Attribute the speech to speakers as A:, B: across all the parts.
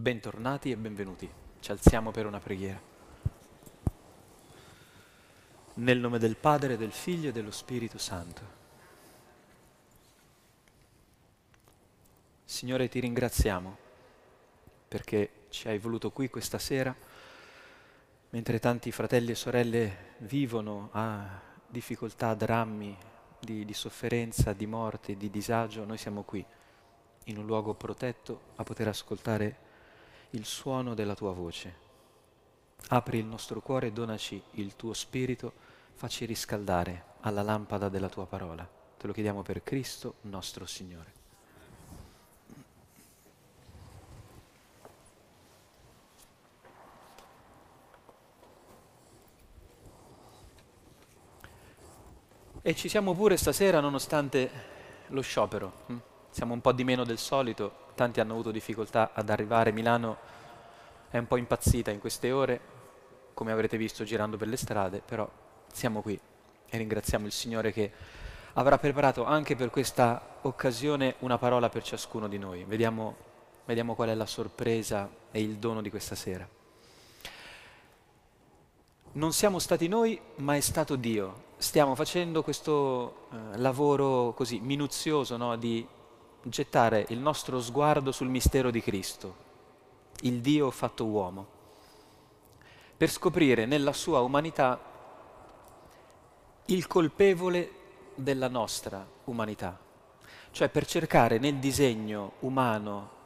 A: Bentornati e benvenuti. Ci alziamo per una preghiera. Nel nome del Padre, del Figlio e dello Spirito Santo. Signore, ti ringraziamo perché ci hai voluto qui questa sera, mentre tanti fratelli e sorelle vivono a difficoltà, drammi di, di sofferenza, di morte, di disagio, noi siamo qui in un luogo protetto a poter ascoltare il suono della tua voce. Apri il nostro cuore e donaci il tuo spirito, facci riscaldare alla lampada della tua parola. Te lo chiediamo per Cristo nostro Signore. E ci siamo pure stasera nonostante lo sciopero. Siamo un po' di meno del solito, tanti hanno avuto difficoltà ad arrivare. Milano è un po' impazzita in queste ore, come avrete visto girando per le strade, però siamo qui e ringraziamo il Signore che avrà preparato anche per questa occasione una parola per ciascuno di noi. Vediamo, vediamo qual è la sorpresa e il dono di questa sera. Non siamo stati noi, ma è stato Dio. Stiamo facendo questo eh, lavoro così minuzioso no, di gettare il nostro sguardo sul mistero di Cristo, il Dio fatto uomo, per scoprire nella sua umanità il colpevole della nostra umanità, cioè per cercare nel disegno umano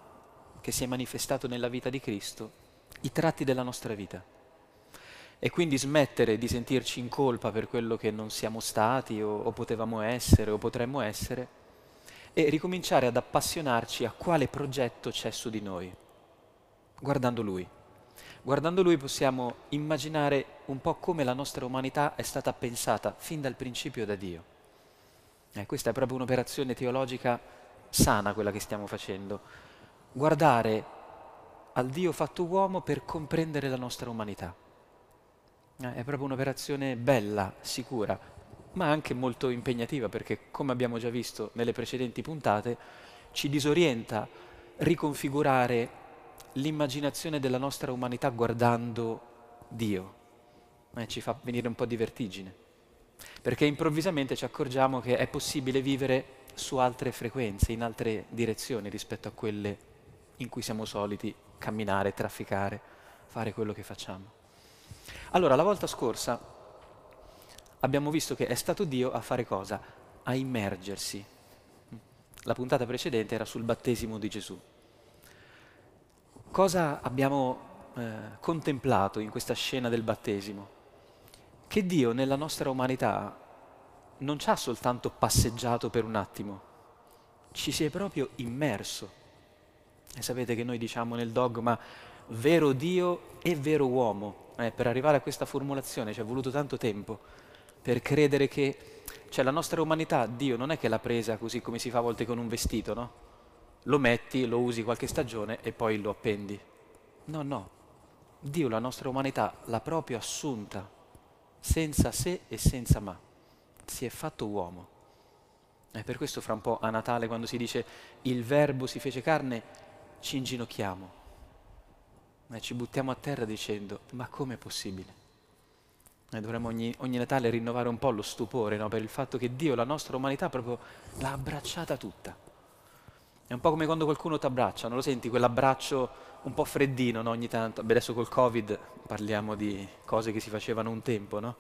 A: che si è manifestato nella vita di Cristo i tratti della nostra vita. E quindi smettere di sentirci in colpa per quello che non siamo stati o, o potevamo essere o potremmo essere e ricominciare ad appassionarci a quale progetto c'è su di noi, guardando Lui. Guardando Lui possiamo immaginare un po' come la nostra umanità è stata pensata fin dal principio da Dio. Eh, questa è proprio un'operazione teologica sana quella che stiamo facendo. Guardare al Dio fatto uomo per comprendere la nostra umanità. Eh, è proprio un'operazione bella, sicura, ma anche molto impegnativa perché, come abbiamo già visto nelle precedenti puntate, ci disorienta riconfigurare l'immaginazione della nostra umanità guardando Dio. Eh, ci fa venire un po' di vertigine, perché improvvisamente ci accorgiamo che è possibile vivere su altre frequenze, in altre direzioni rispetto a quelle in cui siamo soliti camminare, trafficare, fare quello che facciamo. Allora, la volta scorsa abbiamo visto che è stato Dio a fare cosa? A immergersi. La puntata precedente era sul battesimo di Gesù. Cosa abbiamo eh, contemplato in questa scena del battesimo? Che Dio nella nostra umanità non ci ha soltanto passeggiato per un attimo, ci si è proprio immerso. E sapete che noi diciamo nel dogma vero Dio e vero uomo. Eh, per arrivare a questa formulazione ci è voluto tanto tempo per credere che cioè, la nostra umanità, Dio non è che l'ha presa così come si fa a volte con un vestito, no? Lo metti, lo usi qualche stagione e poi lo appendi. No, no. Dio la nostra umanità l'ha proprio assunta, senza se e senza ma. Si è fatto uomo. E per questo fra un po' a Natale quando si dice il verbo si fece carne, ci inginocchiamo. E ci buttiamo a terra dicendo ma com'è possibile? Noi dovremmo ogni, ogni, Natale rinnovare un po' lo stupore no? per il fatto che Dio, la nostra umanità, proprio l'ha abbracciata tutta. È un po' come quando qualcuno ti abbraccia, non lo senti quell'abbraccio un po' freddino no? ogni tanto? Beh, adesso col Covid parliamo di cose che si facevano un tempo, no?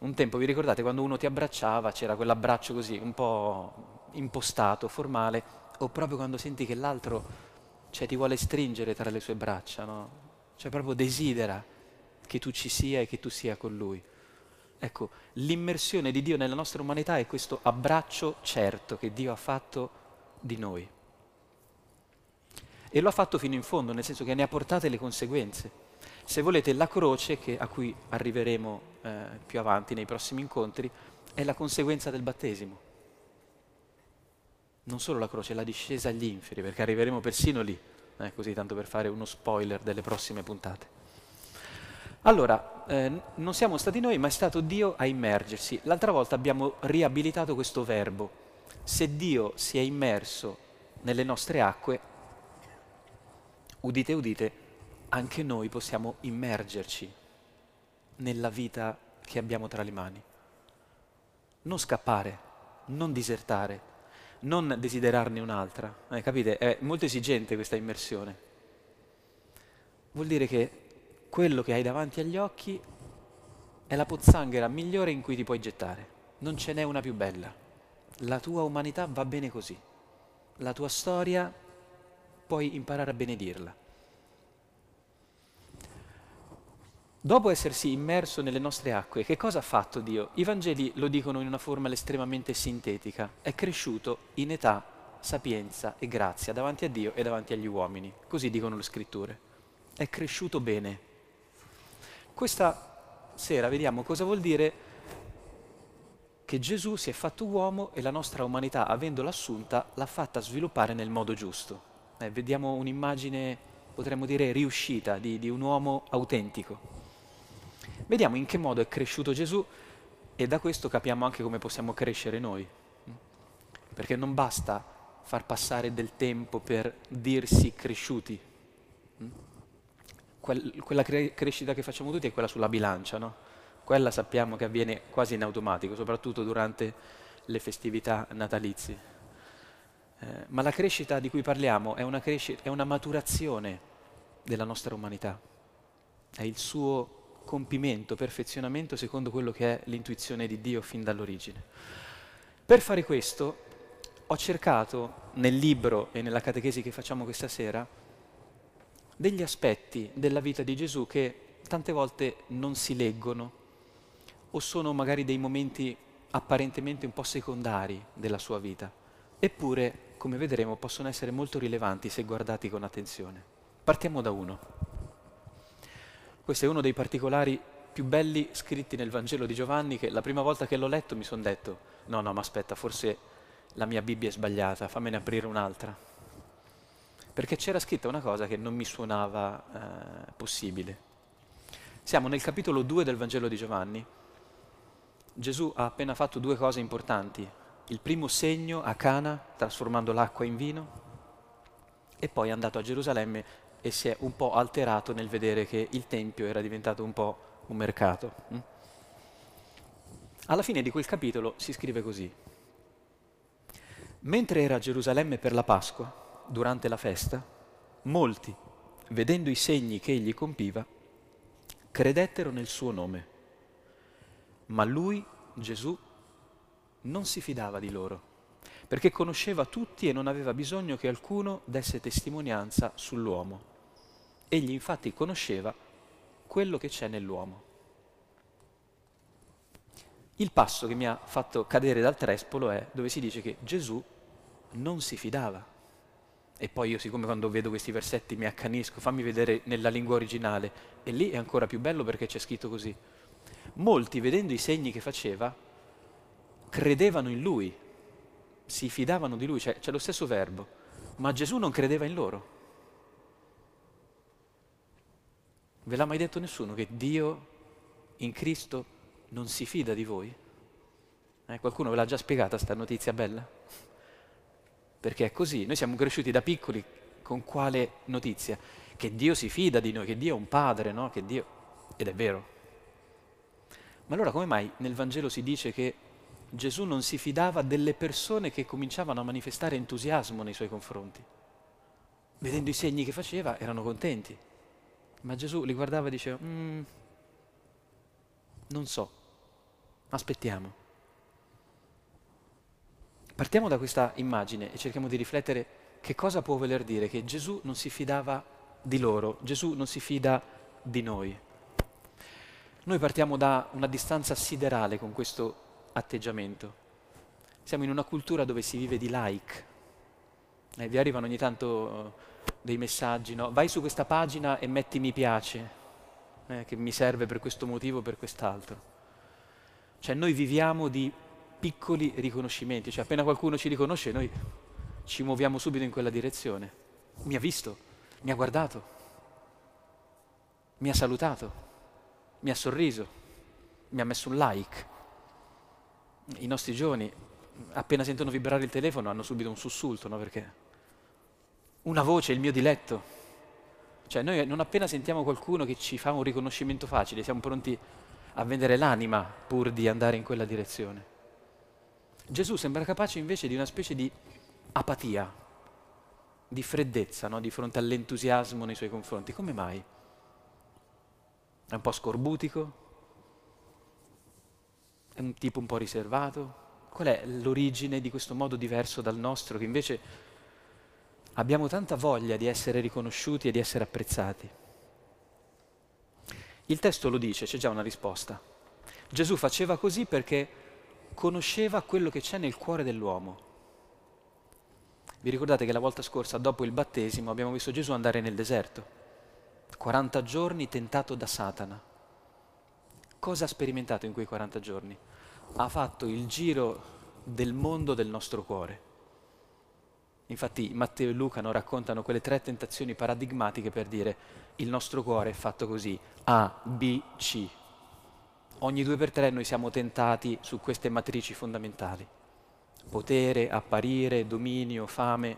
A: Un tempo, vi ricordate, quando uno ti abbracciava c'era quell'abbraccio così, un po' impostato, formale, o proprio quando senti che l'altro cioè, ti vuole stringere tra le sue braccia, no? Cioè proprio desidera che tu ci sia e che tu sia con Lui. Ecco, l'immersione di Dio nella nostra umanità è questo abbraccio certo che Dio ha fatto di noi. E lo ha fatto fino in fondo, nel senso che ne ha portate le conseguenze. Se volete, la croce, che, a cui arriveremo eh, più avanti nei prossimi incontri, è la conseguenza del battesimo. Non solo la croce, la discesa agli inferi, perché arriveremo persino lì, eh, così tanto per fare uno spoiler delle prossime puntate. Allora, eh, non siamo stati noi, ma è stato Dio a immergersi. L'altra volta abbiamo riabilitato questo verbo. Se Dio si è immerso nelle nostre acque, udite udite, anche noi possiamo immergerci nella vita che abbiamo tra le mani. Non scappare, non disertare, non desiderarne un'altra. Eh, capite? È molto esigente questa immersione. Vuol dire che quello che hai davanti agli occhi è la pozzanghera migliore in cui ti puoi gettare. Non ce n'è una più bella. La tua umanità va bene così. La tua storia puoi imparare a benedirla. Dopo essersi immerso nelle nostre acque, che cosa ha fatto Dio? I Vangeli lo dicono in una forma estremamente sintetica. È cresciuto in età, sapienza e grazia davanti a Dio e davanti agli uomini. Così dicono le scritture. È cresciuto bene. Questa sera vediamo cosa vuol dire che Gesù si è fatto uomo e la nostra umanità, avendola assunta, l'ha fatta sviluppare nel modo giusto. Eh, vediamo un'immagine, potremmo dire, riuscita di, di un uomo autentico. Vediamo in che modo è cresciuto Gesù e da questo capiamo anche come possiamo crescere noi. Perché non basta far passare del tempo per dirsi cresciuti. Quella cre- crescita che facciamo tutti è quella sulla bilancia, no? Quella sappiamo che avviene quasi in automatico, soprattutto durante le festività natalizie. Eh, ma la crescita di cui parliamo è una, è una maturazione della nostra umanità, è il suo compimento, perfezionamento secondo quello che è l'intuizione di Dio fin dall'origine. Per fare questo ho cercato nel libro e nella catechesi che facciamo questa sera degli aspetti della vita di Gesù che tante volte non si leggono o sono magari dei momenti apparentemente un po' secondari della sua vita, eppure, come vedremo, possono essere molto rilevanti se guardati con attenzione. Partiamo da uno. Questo è uno dei particolari più belli scritti nel Vangelo di Giovanni che la prima volta che l'ho letto mi sono detto no, no, ma aspetta, forse la mia Bibbia è sbagliata, fammene aprire un'altra. Perché c'era scritta una cosa che non mi suonava eh, possibile. Siamo nel capitolo 2 del Vangelo di Giovanni. Gesù ha appena fatto due cose importanti. Il primo segno a Cana, trasformando l'acqua in vino, e poi è andato a Gerusalemme e si è un po' alterato nel vedere che il Tempio era diventato un po' un mercato. Mm? Alla fine di quel capitolo si scrive così. Mentre era a Gerusalemme per la Pasqua, durante la festa, molti, vedendo i segni che egli compiva, credettero nel suo nome. Ma lui, Gesù, non si fidava di loro, perché conosceva tutti e non aveva bisogno che alcuno desse testimonianza sull'uomo. Egli infatti conosceva quello che c'è nell'uomo. Il passo che mi ha fatto cadere dal trespolo è dove si dice che Gesù non si fidava. E poi io, siccome quando vedo questi versetti mi accanisco, fammi vedere nella lingua originale, e lì è ancora più bello perché c'è scritto così. Molti, vedendo i segni che faceva, credevano in lui, si fidavano di lui, cioè c'è lo stesso verbo, ma Gesù non credeva in loro. Ve l'ha mai detto nessuno che Dio in Cristo non si fida di voi? Eh, qualcuno ve l'ha già spiegata sta notizia bella? Perché è così, noi siamo cresciuti da piccoli con quale notizia? Che Dio si fida di noi, che Dio è un padre, no? Dio... Ed è vero. Ma allora come mai nel Vangelo si dice che Gesù non si fidava delle persone che cominciavano a manifestare entusiasmo nei suoi confronti? Vedendo i segni che faceva erano contenti. Ma Gesù li guardava e diceva, mm, non so, aspettiamo. Partiamo da questa immagine e cerchiamo di riflettere che cosa può voler dire che Gesù non si fidava di loro, Gesù non si fida di noi. Noi partiamo da una distanza siderale con questo atteggiamento. Siamo in una cultura dove si vive di like. Eh, vi arrivano ogni tanto dei messaggi, no? vai su questa pagina e metti mi piace, eh, che mi serve per questo motivo o per quest'altro. Cioè noi viviamo di piccoli riconoscimenti, cioè appena qualcuno ci riconosce noi ci muoviamo subito in quella direzione. Mi ha visto, mi ha guardato, mi ha salutato, mi ha sorriso, mi ha messo un like. I nostri giovani appena sentono vibrare il telefono hanno subito un sussulto, no? Perché una voce, il mio diletto. Cioè noi non appena sentiamo qualcuno che ci fa un riconoscimento facile, siamo pronti a vendere l'anima pur di andare in quella direzione. Gesù sembra capace invece di una specie di apatia, di freddezza no? di fronte all'entusiasmo nei suoi confronti. Come mai? È un po' scorbutico? È un tipo un po' riservato? Qual è l'origine di questo modo diverso dal nostro che invece abbiamo tanta voglia di essere riconosciuti e di essere apprezzati? Il testo lo dice, c'è già una risposta. Gesù faceva così perché conosceva quello che c'è nel cuore dell'uomo. Vi ricordate che la volta scorsa, dopo il battesimo, abbiamo visto Gesù andare nel deserto, 40 giorni tentato da Satana. Cosa ha sperimentato in quei 40 giorni? Ha fatto il giro del mondo del nostro cuore. Infatti Matteo e Luca non raccontano quelle tre tentazioni paradigmatiche per dire il nostro cuore è fatto così, A, B, C. Ogni due per tre noi siamo tentati su queste matrici fondamentali. Potere, apparire, dominio, fame,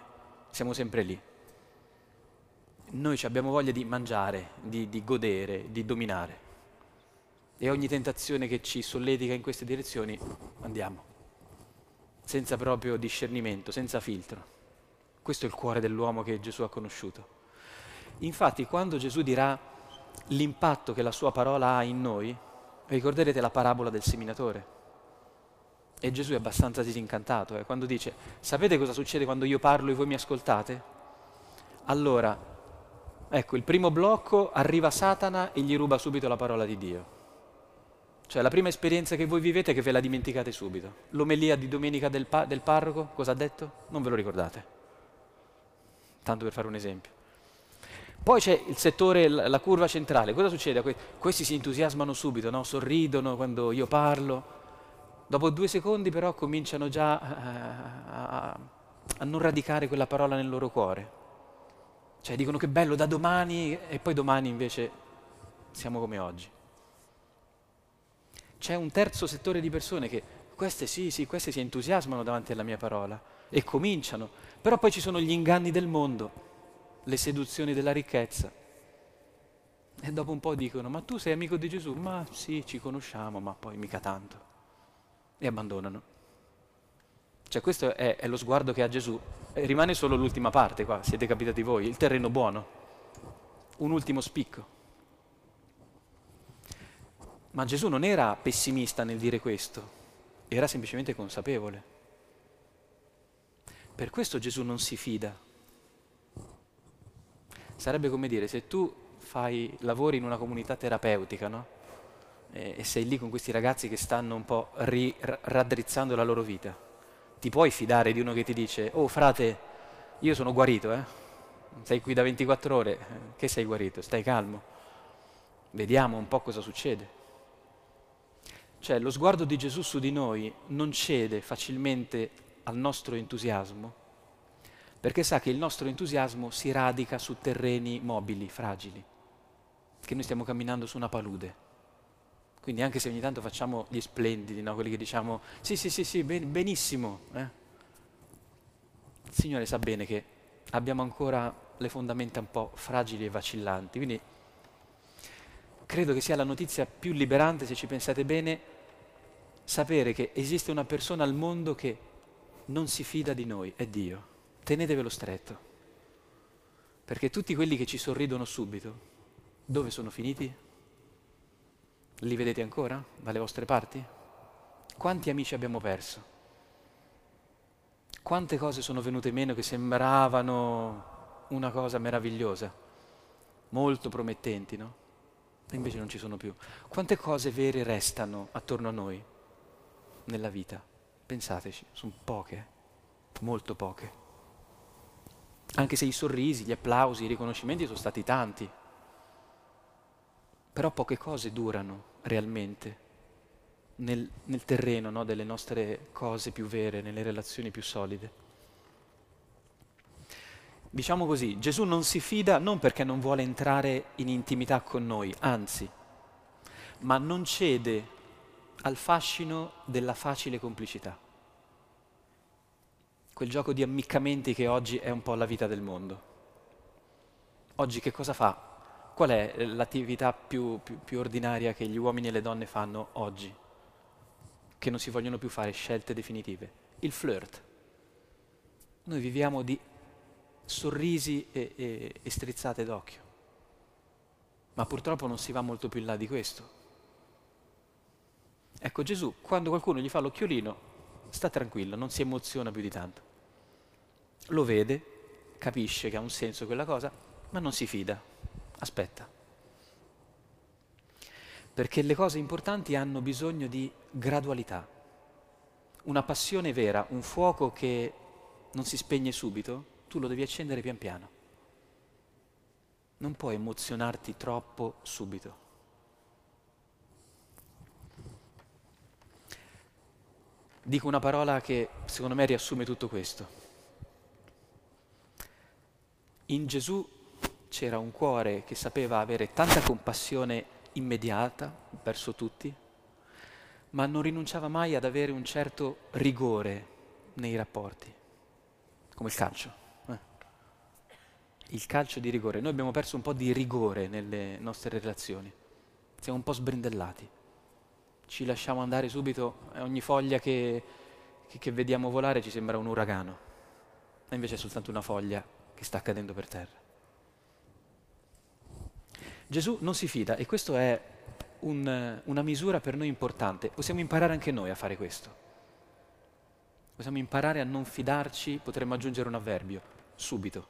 A: siamo sempre lì. Noi abbiamo voglia di mangiare, di, di godere, di dominare. E ogni tentazione che ci solletica in queste direzioni andiamo, senza proprio discernimento, senza filtro. Questo è il cuore dell'uomo che Gesù ha conosciuto. Infatti, quando Gesù dirà l'impatto che la sua parola ha in noi, ricorderete la parabola del seminatore. E Gesù è abbastanza disincantato, eh, quando dice, sapete cosa succede quando io parlo e voi mi ascoltate? Allora, ecco, il primo blocco arriva Satana e gli ruba subito la parola di Dio. Cioè la prima esperienza che voi vivete è che ve la dimenticate subito. L'omelia di domenica del, pa- del parroco, cosa ha detto? Non ve lo ricordate. Tanto per fare un esempio. Poi c'è il settore, la curva centrale. Cosa succede? Questi si entusiasmano subito, no? sorridono quando io parlo. Dopo due secondi però cominciano già a, a, a non radicare quella parola nel loro cuore. Cioè dicono che bello da domani e poi domani invece siamo come oggi. C'è un terzo settore di persone che queste sì, sì, queste si entusiasmano davanti alla mia parola e cominciano, però poi ci sono gli inganni del mondo le seduzioni della ricchezza. E dopo un po' dicono, ma tu sei amico di Gesù? Ma sì, ci conosciamo, ma poi mica tanto. E abbandonano. Cioè questo è, è lo sguardo che ha Gesù. E rimane solo l'ultima parte qua, siete capitati voi, il terreno buono. Un ultimo spicco. Ma Gesù non era pessimista nel dire questo, era semplicemente consapevole. Per questo Gesù non si fida Sarebbe come dire, se tu fai, lavori in una comunità terapeutica, no? e, e, sei lì con questi ragazzi che stanno un po' ri, raddrizzando la loro vita, ti puoi fidare di uno che ti dice, oh frate, io sono guarito, eh? sei qui da 24 ore, che sei guarito, stai calmo, vediamo un po' cosa succede. Cioè lo sguardo di Gesù su di noi non cede facilmente al nostro entusiasmo, perché sa che il nostro entusiasmo si radica su terreni mobili, fragili, che noi stiamo camminando su una palude. Quindi anche se ogni tanto facciamo gli splendidi, no? quelli che diciamo sì, sì, sì, sì, ben, benissimo, eh? il Signore sa bene che abbiamo ancora le fondamenta un po' fragili e vacillanti. Quindi credo che sia la notizia più liberante, se ci pensate bene, sapere che esiste una persona al mondo che non si fida di noi, è Dio tenetevelo stretto, perché tutti quelli che ci sorridono subito, dove sono finiti? Li vedete ancora dalle vostre parti? Quanti amici abbiamo perso? Quante cose sono venute meno che sembravano una cosa meravigliosa, molto promettenti, no? E invece non ci sono più. Quante cose vere restano attorno a noi nella vita? Pensateci, sono poche, molto poche anche se i sorrisi, gli applausi, i riconoscimenti sono stati tanti. Però poche cose durano realmente nel, nel terreno no, delle nostre cose più vere, nelle relazioni più solide. Diciamo così, Gesù non si fida non perché non vuole entrare in intimità con noi, anzi, ma non cede al fascino della facile complicità quel gioco di ammiccamenti che oggi è un po' la vita del mondo. oggi che cosa fa? Qual è l'attività più, più, più ordinaria che gli uomini e le donne fanno oggi? Che non si vogliono più fare scelte definitive? Il flirt. Noi viviamo di sorrisi e, e, e strizzate d'occhio, ma purtroppo non si va molto più in là di questo. Ecco Gesù, quando qualcuno gli fa l'occhiolino, sta tranquillo, non si emoziona più di tanto. Lo vede, capisce che ha un senso quella cosa, ma non si fida, aspetta. Perché le cose importanti hanno bisogno di gradualità. Una passione vera, un fuoco che non si spegne subito, tu lo devi accendere pian piano. Non puoi emozionarti troppo subito. dico una parola che secondo me riassume tutto questo. In Gesù c'era un cuore che sapeva avere tanta compassione immediata verso tutti, ma non rinunciava mai ad avere un certo rigore nei rapporti, come il calcio. Eh. Il calcio di rigore. Noi abbiamo perso un po' di rigore nelle nostre relazioni, siamo un po' sbrindellati ci lasciamo andare subito ogni foglia che, che, che vediamo volare ci sembra un uragano, e invece è soltanto una foglia che sta cadendo per terra. Gesù non si fida e questo è un, una misura per noi importante. Possiamo imparare anche noi a fare questo. Possiamo imparare a non fidarci, potremmo aggiungere un avverbio, subito.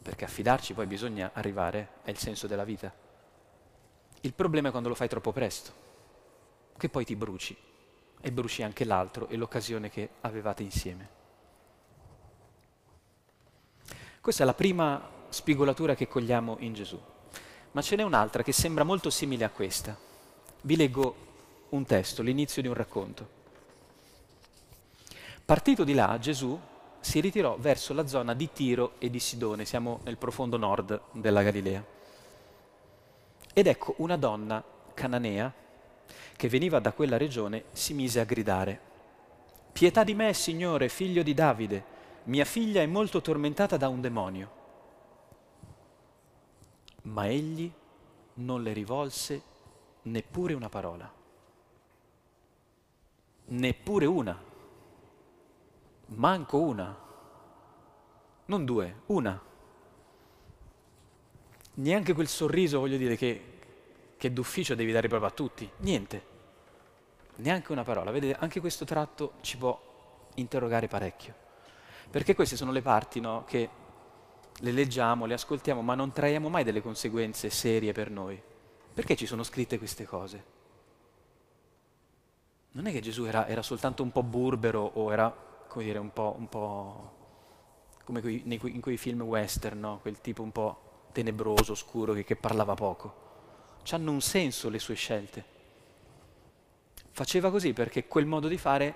A: Perché a fidarci poi bisogna arrivare, è il senso della vita. Il problema è quando lo fai troppo presto, che poi ti bruci e bruci anche l'altro e l'occasione che avevate insieme. Questa è la prima spigolatura che cogliamo in Gesù, ma ce n'è un'altra che sembra molto simile a questa. Vi leggo un testo, l'inizio di un racconto. Partito di là, Gesù si ritirò verso la zona di Tiro e di Sidone, siamo nel profondo nord della Galilea. Ed ecco una donna cananea che veniva da quella regione si mise a gridare, Pietà di me, Signore, figlio di Davide, mia figlia è molto tormentata da un demonio. Ma egli non le rivolse neppure una parola, neppure una, manco una, non due, una neanche quel sorriso, voglio dire, che, che d'ufficio devi dare proprio a tutti. Niente. Neanche una parola. Vedete, anche questo tratto ci può interrogare parecchio. Perché queste sono le parti no, che le leggiamo, le ascoltiamo, ma non traiamo mai delle conseguenze serie per noi. Perché ci sono scritte queste cose? Non è che Gesù era, era soltanto un po' burbero o era, come dire, un po', un po come quei, nei, in quei film western, no? quel tipo un po' tenebroso, scuro, che, che parlava poco. Ci hanno un senso le sue scelte. Faceva così perché quel modo di fare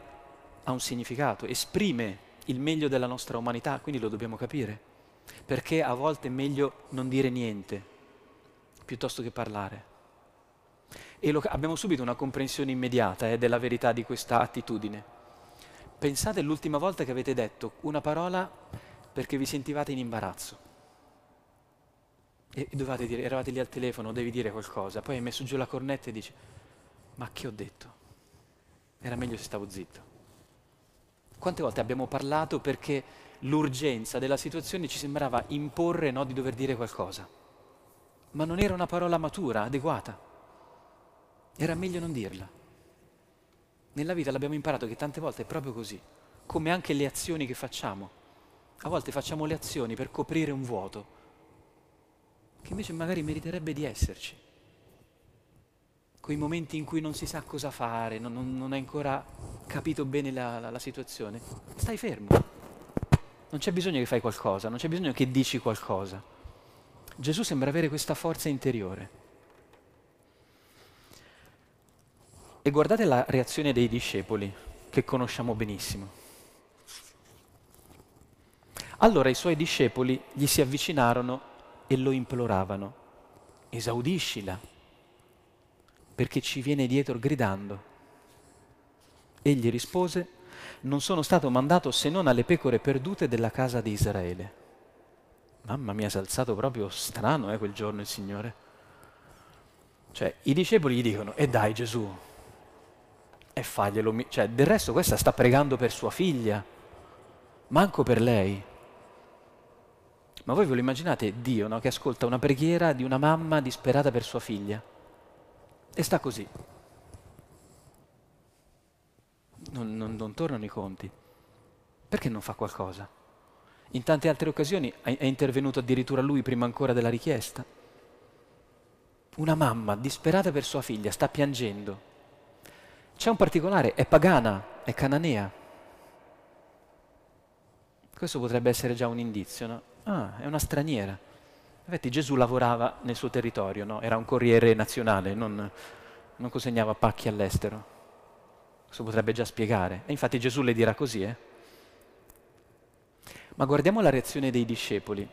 A: ha un significato, esprime il meglio della nostra umanità, quindi lo dobbiamo capire. Perché a volte è meglio non dire niente piuttosto che parlare. E lo, abbiamo subito una comprensione immediata eh, della verità di questa attitudine. Pensate l'ultima volta che avete detto una parola perché vi sentivate in imbarazzo e dovevate dire, eravate lì al telefono, devi dire qualcosa, poi hai messo giù la cornetta e dici, ma che ho detto? Era meglio se stavo zitto. Quante volte abbiamo parlato perché l'urgenza della situazione ci sembrava imporre no, di dover dire qualcosa, ma non era una parola matura, adeguata. Era meglio non dirla. Nella vita l'abbiamo imparato che tante volte è proprio così, come anche le azioni che facciamo. A volte facciamo le azioni per coprire un vuoto, che invece magari meriterebbe di esserci. Quei momenti in cui non si sa cosa fare, non, non, non hai ancora capito bene la, la, la situazione, stai fermo. Non c'è bisogno che fai qualcosa, non c'è bisogno che dici qualcosa. Gesù sembra avere questa forza interiore. E guardate la reazione dei discepoli, che conosciamo benissimo. Allora i suoi discepoli gli si avvicinarono e lo imploravano, esaudiscila, perché ci viene dietro gridando. Egli rispose, non sono stato mandato se non alle pecore perdute della casa di Israele. Mamma mia, si è alzato proprio strano eh, quel giorno il Signore. Cioè, i discepoli gli dicono, e dai Gesù, e faglielo. Cioè, del resto questa sta pregando per sua figlia, manco per lei. Ma voi ve lo immaginate Dio no, che ascolta una preghiera di una mamma disperata per sua figlia? E sta così. Non, non, non tornano i conti. Perché non fa qualcosa? In tante altre occasioni è intervenuto addirittura lui prima ancora della richiesta. Una mamma disperata per sua figlia sta piangendo. C'è un particolare, è pagana, è cananea. Questo potrebbe essere già un indizio, no? Ah, è una straniera. Infatti Gesù lavorava nel suo territorio, no? era un corriere nazionale, non, non consegnava pacchi all'estero. Questo potrebbe già spiegare. E infatti Gesù le dirà così, eh? Ma guardiamo la reazione dei discepoli,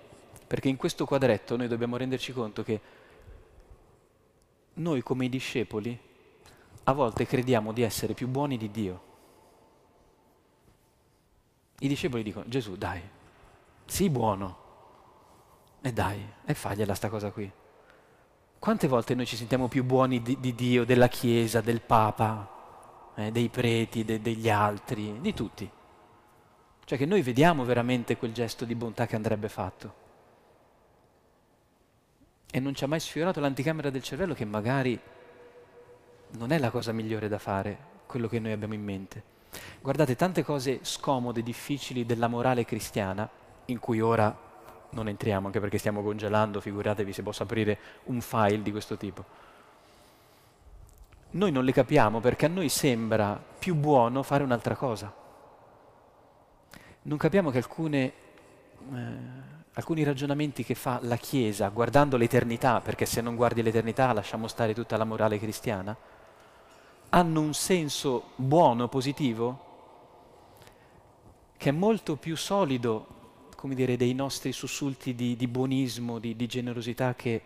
A: perché in questo quadretto noi dobbiamo renderci conto che noi come i discepoli a volte crediamo di essere più buoni di Dio. I discepoli dicono, Gesù, dai, sii buono. E dai, e fagliela sta cosa qui. Quante volte noi ci sentiamo più buoni di, di Dio, della Chiesa, del Papa, eh, dei preti, de, degli altri, di tutti? Cioè che noi vediamo veramente quel gesto di bontà che andrebbe fatto. E non ci ha mai sfiorato l'anticamera del cervello che magari non è la cosa migliore da fare, quello che noi abbiamo in mente. Guardate, tante cose scomode, difficili della morale cristiana, in cui ora non entriamo, anche perché stiamo congelando, figuratevi se posso aprire un file di questo tipo. Noi non le capiamo perché a noi sembra più buono fare un'altra cosa non capiamo che alcune, eh, alcuni ragionamenti che fa la Chiesa guardando l'eternità, perché se non guardi l'eternità lasciamo stare tutta la morale cristiana, hanno un senso buono, positivo, che è molto più solido, come dire, dei nostri sussulti di, di buonismo, di, di generosità che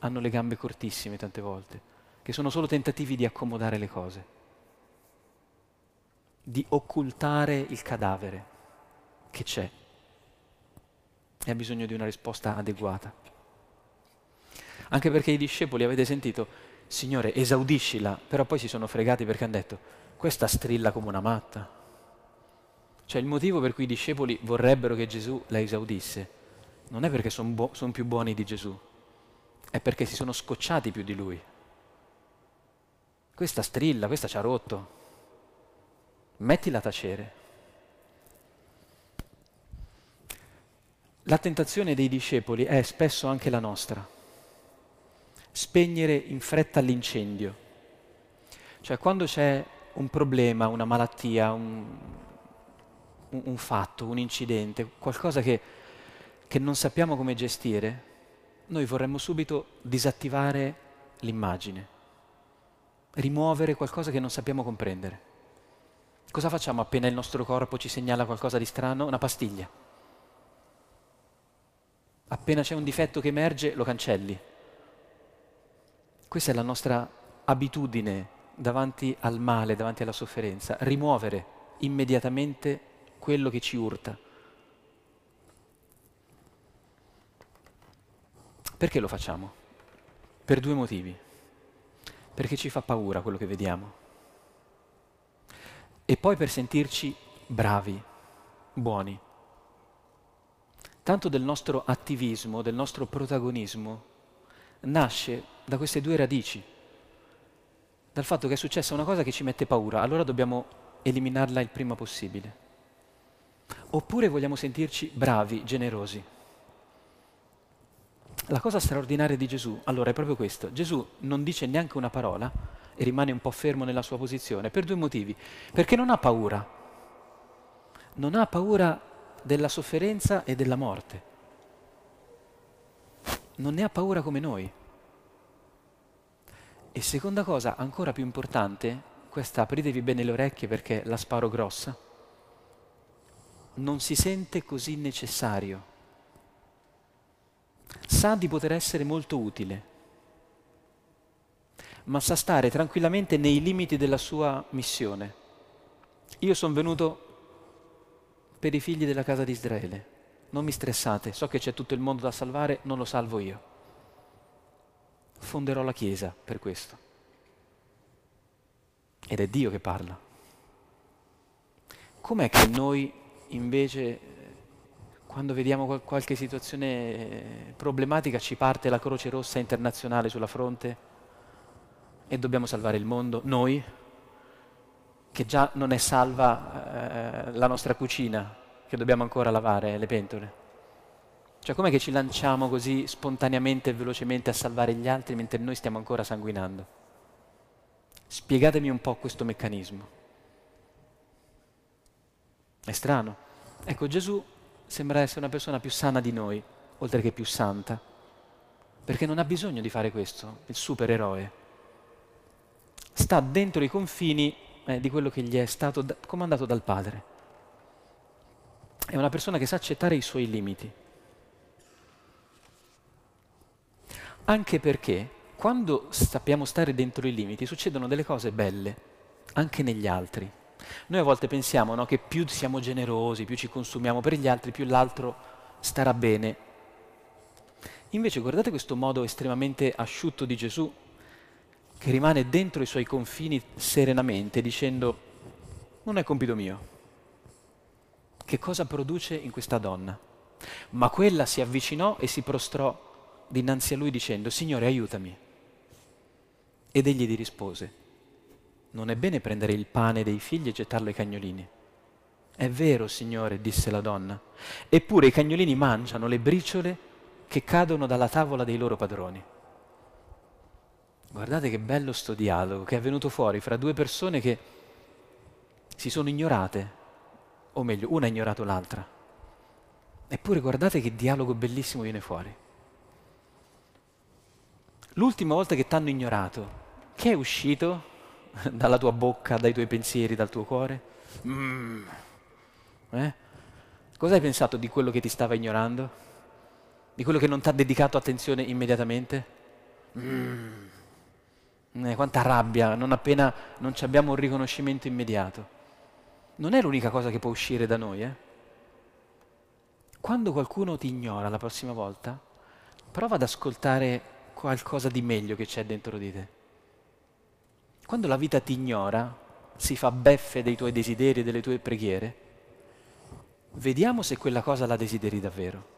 A: hanno le gambe cortissime tante volte, che sono solo tentativi di accomodare le cose, di occultare il cadavere che c'è e ha bisogno di una risposta adeguata. Anche perché i discepoli, avete sentito, Signore, esaudiscila, però poi si sono fregati perché hanno detto, questa strilla come una matta. Cioè il motivo per cui i discepoli vorrebbero che Gesù la esaudisse non è perché sono bu- son più buoni di Gesù, è perché si sono scocciati più di lui. Questa strilla, questa ci ha rotto. Mettila a tacere. La tentazione dei discepoli è spesso anche la nostra. Spegnere in fretta l'incendio. Cioè quando c'è un problema, una malattia, un, un, un fatto, un incidente, qualcosa che, che non sappiamo come gestire, noi vorremmo subito disattivare l'immagine, rimuovere qualcosa che non sappiamo comprendere. Cosa facciamo appena il nostro corpo ci segnala qualcosa di strano? Una pastiglia Appena c'è un difetto che emerge, lo cancelli. Questa è la nostra abitudine davanti al male, davanti alla sofferenza, rimuovere immediatamente quello che ci urta. Perché lo facciamo? Per due motivi. Perché ci fa paura quello che vediamo. E poi per sentirci bravi, buoni. Tanto del nostro attivismo, del nostro protagonismo, nasce da queste due radici. Dal fatto che è successa una cosa che ci mette paura, allora dobbiamo eliminarla il prima possibile. Oppure vogliamo sentirci bravi, generosi. La cosa straordinaria di Gesù, allora, è proprio questo. Gesù non dice neanche una parola e rimane un po' fermo nella sua posizione, per due motivi. Perché non ha paura. Non ha paura della sofferenza e della morte. Non ne ha paura come noi. E seconda cosa, ancora più importante, questa apritevi bene le orecchie perché la sparo grossa, non si sente così necessario. Sa di poter essere molto utile, ma sa stare tranquillamente nei limiti della sua missione. Io sono venuto per i figli della casa di Israele. non mi stressate, so che c'è tutto il mondo da salvare, non lo salvo io. Fonderò la Chiesa per questo. Ed è Dio che parla. Com'è che noi invece, quando vediamo qualche situazione problematica, ci parte la Croce Rossa internazionale sulla fronte e dobbiamo salvare il mondo? Noi, che già non è salva eh, la nostra cucina, che dobbiamo ancora lavare le pentole. Cioè com'è che ci lanciamo così spontaneamente e velocemente a salvare gli altri mentre noi stiamo ancora sanguinando? Spiegatemi un po' questo meccanismo. È strano. Ecco, Gesù sembra essere una persona più sana di noi, oltre che più santa, perché non ha bisogno di fare questo, il supereroe. Sta dentro i confini eh, di quello che gli è stato da- comandato dal Padre. È una persona che sa accettare i suoi limiti. Anche perché quando sappiamo stare dentro i limiti succedono delle cose belle, anche negli altri. Noi a volte pensiamo no, che più siamo generosi, più ci consumiamo per gli altri, più l'altro starà bene. Invece guardate questo modo estremamente asciutto di Gesù, che rimane dentro i suoi confini serenamente, dicendo, non è compito mio. Che cosa produce in questa donna? Ma quella si avvicinò e si prostrò dinanzi a lui dicendo, Signore aiutami. Ed egli gli rispose, non è bene prendere il pane dei figli e gettarlo ai cagnolini. È vero, Signore, disse la donna, eppure i cagnolini mangiano le briciole che cadono dalla tavola dei loro padroni. Guardate che bello sto dialogo che è venuto fuori fra due persone che si sono ignorate, o meglio, una ha ignorato l'altra. Eppure guardate che dialogo bellissimo viene fuori. L'ultima volta che ti hanno ignorato, che è uscito? dalla tua bocca, dai tuoi pensieri, dal tuo cuore? Mm. Eh? Cosa hai pensato di quello che ti stava ignorando? Di quello che non ti ha dedicato attenzione immediatamente? Mm. Eh, quanta rabbia, non appena non abbiamo un riconoscimento immediato. Non è l'unica cosa che può uscire da noi, eh? Quando qualcuno ti ignora la prossima volta, prova ad ascoltare qualcosa di meglio che c'è dentro di te. Quando la vita ti ignora, si fa beffe dei tuoi desideri e delle tue preghiere, vediamo se quella cosa la desideri davvero.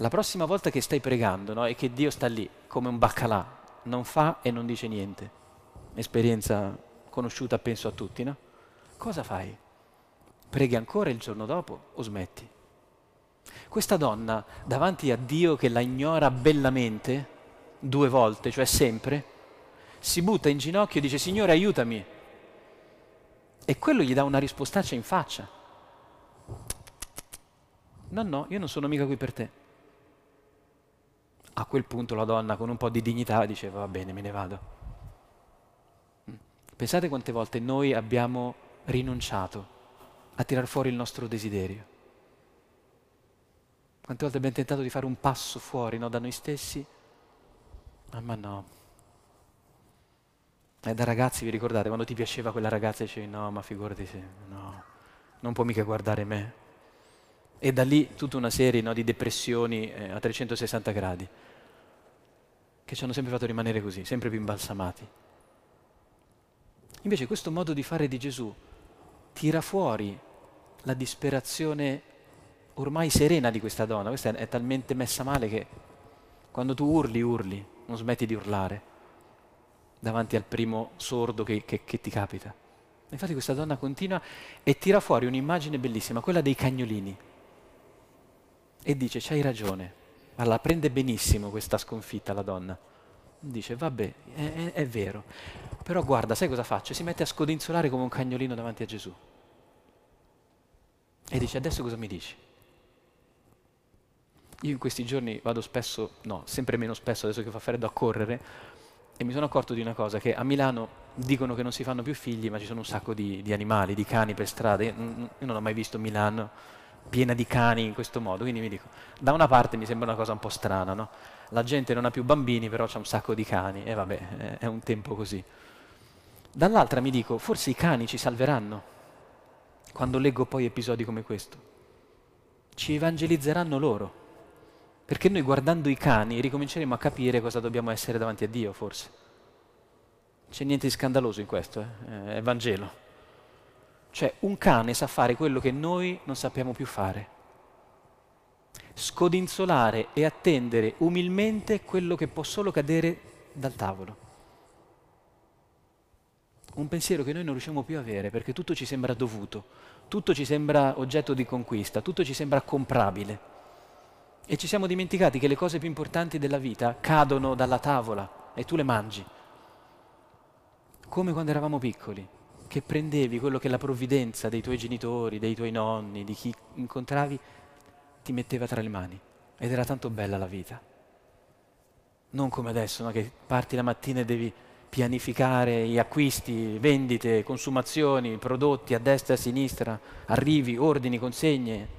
A: La prossima volta che stai pregando no, e che Dio sta lì come un baccalà, non fa e non dice niente, esperienza conosciuta penso a tutti, no? Cosa fai? Preghi ancora il giorno dopo o smetti? Questa donna davanti a Dio che la ignora bellamente, due volte, cioè sempre, si butta in ginocchio e dice Signore aiutami. E quello gli dà una rispostaccia in faccia. No, no, io non sono mica qui per te. A quel punto la donna con un po' di dignità diceva va bene, me ne vado. Pensate quante volte noi abbiamo rinunciato a tirar fuori il nostro desiderio. Quante volte abbiamo tentato di fare un passo fuori no, da noi stessi Ah, ma no. E da ragazzi vi ricordate quando ti piaceva quella ragazza e dicevi no, ma figurati se no, non può mica guardare me. E da lì tutta una serie no, di depressioni eh, a 360 gradi che ci hanno sempre fatto rimanere così, sempre più imbalsamati. Invece questo modo di fare di Gesù tira fuori la disperazione ormai serena di questa donna. Questa è, è talmente messa male che quando tu urli, urli non smetti di urlare davanti al primo sordo che, che, che ti capita. Infatti questa donna continua e tira fuori un'immagine bellissima, quella dei cagnolini. E dice, c'hai ragione, ma la prende benissimo questa sconfitta la donna. Dice, vabbè, è, è, è vero, però guarda, sai cosa faccio? Si mette a scodinzolare come un cagnolino davanti a Gesù. E dice, adesso cosa mi dici? Io in questi giorni vado spesso, no, sempre meno spesso adesso che fa freddo a correre e mi sono accorto di una cosa, che a Milano dicono che non si fanno più figli, ma ci sono un sacco di, di animali, di cani per strada. Io, io, non ho mai visto Milano piena di cani in questo modo, quindi mi dico, da una parte mi sembra una cosa un po' strana, no? La gente non ha più bambini, però c'è un sacco di cani e vabbè, è un tempo così. Dall'altra mi dico, forse i cani ci salveranno. quando leggo poi episodi come questo. Ci evangelizzeranno loro, perché noi guardando i cani ricominceremo a capire cosa dobbiamo essere davanti a Dio, forse. C'è niente di scandaloso in questo, eh? è Vangelo. Cioè un cane sa fare quello che noi non sappiamo più fare. Scodinzolare e attendere umilmente quello che può solo cadere dal tavolo. Un pensiero che noi non riusciamo più a avere perché tutto ci sembra dovuto, tutto ci sembra oggetto di conquista, tutto ci sembra comprabile. E ci siamo dimenticati che le cose più importanti della vita cadono dalla tavola e tu le mangi. Come quando eravamo piccoli che prendevi quello che la provvidenza dei tuoi genitori, dei tuoi nonni, di chi incontravi, ti metteva tra le mani. Ed era tanto bella la vita. Non come adesso, no? che parti la mattina e devi pianificare gli acquisti, vendite, consumazioni, prodotti a destra e a sinistra, arrivi, ordini, consegne.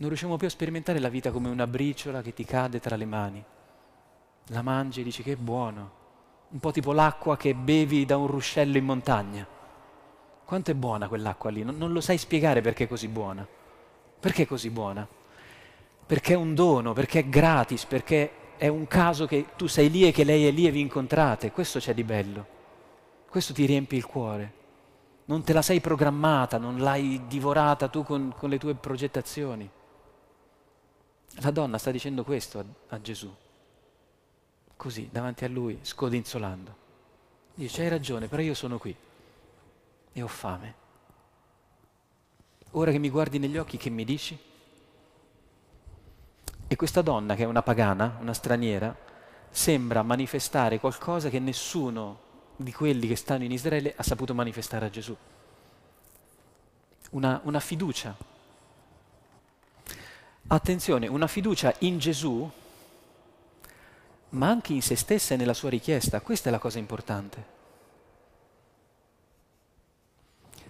A: Non riusciamo più a sperimentare la vita come una briciola che ti cade tra le mani. La mangi e dici che è buono, un po' tipo l'acqua che bevi da un ruscello in montagna. Quanto è buona quell'acqua lì? Non, non lo sai spiegare perché è così buona. Perché è così buona? Perché è un dono, perché è gratis, perché è un caso che tu sei lì e che lei è lì e vi incontrate. Questo c'è di bello. Questo ti riempie il cuore. Non te la sei programmata, non l'hai divorata tu con, con le tue progettazioni. La donna sta dicendo questo a, a Gesù così davanti a lui, scodinzolando. Dice, hai ragione, però io sono qui e ho fame. Ora che mi guardi negli occhi, che mi dici? E questa donna, che è una pagana, una straniera, sembra manifestare qualcosa che nessuno di quelli che stanno in Israele ha saputo manifestare a Gesù. Una, una fiducia. Attenzione, una fiducia in Gesù ma anche in se stessa e nella sua richiesta. Questa è la cosa importante.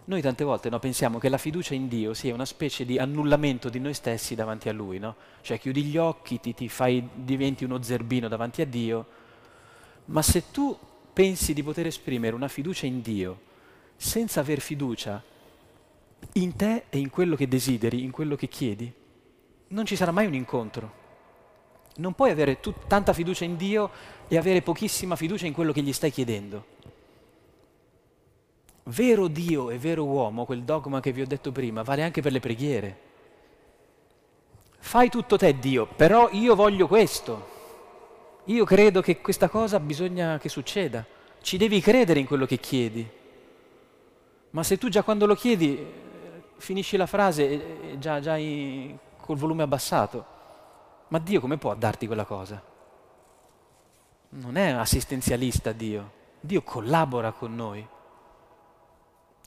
A: Noi tante volte no, pensiamo che la fiducia in Dio sia una specie di annullamento di noi stessi davanti a Lui, no? Cioè chiudi gli occhi, ti, ti fai, diventi uno zerbino davanti a Dio, ma se tu pensi di poter esprimere una fiducia in Dio senza aver fiducia in te e in quello che desideri, in quello che chiedi, non ci sarà mai un incontro. Non puoi avere tut- tanta fiducia in Dio e avere pochissima fiducia in quello che gli stai chiedendo. Vero Dio e vero uomo, quel dogma che vi ho detto prima, vale anche per le preghiere. Fai tutto te Dio, però io voglio questo. Io credo che questa cosa bisogna che succeda. Ci devi credere in quello che chiedi. Ma se tu già quando lo chiedi eh, finisci la frase già, già in, col volume abbassato, ma Dio come può darti quella cosa? Non è assistenzialista Dio. Dio collabora con noi,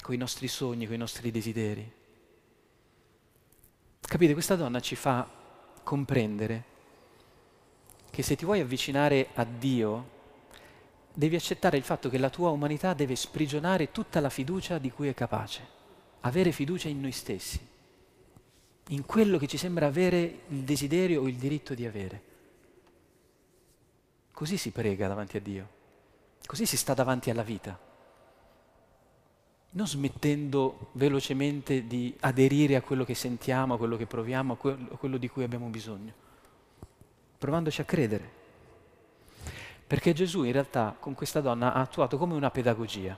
A: con i nostri sogni, con i nostri desideri. Capite, questa donna ci fa comprendere che se ti vuoi avvicinare a Dio, devi accettare il fatto che la tua umanità deve sprigionare tutta la fiducia di cui è capace, avere fiducia in noi stessi in quello che ci sembra avere il desiderio o il diritto di avere. Così si prega davanti a Dio, così si sta davanti alla vita, non smettendo velocemente di aderire a quello che sentiamo, a quello che proviamo, a quello, di cui abbiamo bisogno, provandoci a credere. Perché Gesù in realtà con questa donna ha attuato come una pedagogia,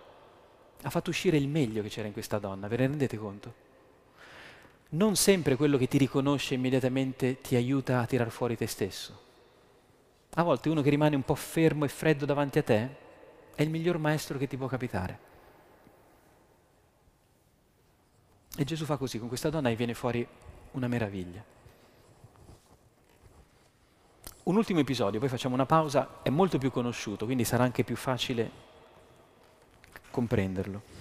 A: ha fatto uscire il meglio che c'era in questa donna, ve ne rendete conto? Non sempre quello che ti riconosce immediatamente ti aiuta a tirar fuori te stesso. A volte uno che rimane un po' fermo e freddo davanti a te è il miglior maestro che ti può capitare. E Gesù fa così con questa donna e viene fuori una meraviglia. Un ultimo episodio, poi facciamo una pausa, è molto più conosciuto, quindi sarà anche più facile comprenderlo.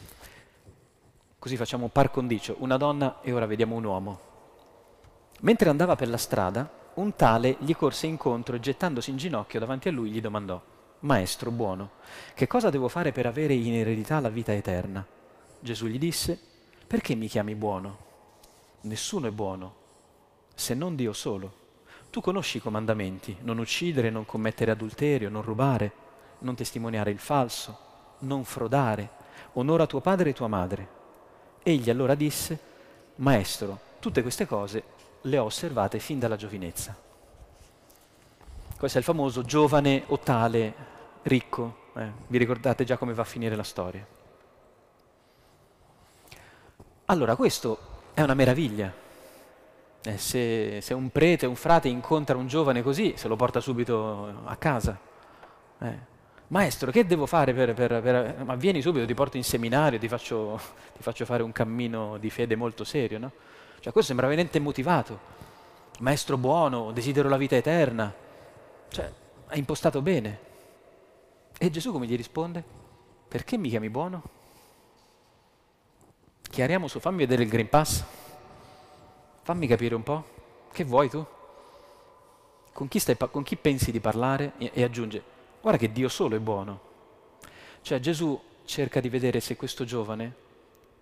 A: Così facciamo par condicio, una donna e ora vediamo un uomo. Mentre andava per la strada, un tale gli corse incontro e gettandosi in ginocchio davanti a lui gli domandò, Maestro buono, che cosa devo fare per avere in eredità la vita eterna? Gesù gli disse, perché mi chiami buono? Nessuno è buono, se non Dio solo. Tu conosci i comandamenti, non uccidere, non commettere adulterio, non rubare, non testimoniare il falso, non frodare onora tuo padre e tua madre. Egli allora disse, Maestro, tutte queste cose le ho osservate fin dalla giovinezza. Questo è il famoso giovane o tale ricco. Eh, vi ricordate già come va a finire la storia. Allora, questo è una meraviglia. Eh, se, se, un prete, un frate incontra un giovane così, se lo porta subito a casa. Eh. Maestro, che devo fare per, per, per, Ma vieni subito, ti porto in seminario, ti faccio, ti faccio fare un cammino di fede molto serio, no? Cioè, questo sembra veramente motivato. Maestro buono, desidero la vita eterna. Cioè, ha impostato bene. E Gesù come gli risponde? Perché mi chiami buono? Chiariamo su, fammi vedere il Green Pass. Fammi capire un po'. Che vuoi tu? Con chi, stai, con chi pensi di parlare? E, e aggiunge, guarda che Dio solo è buono. Cioè Gesù cerca di vedere se questo giovane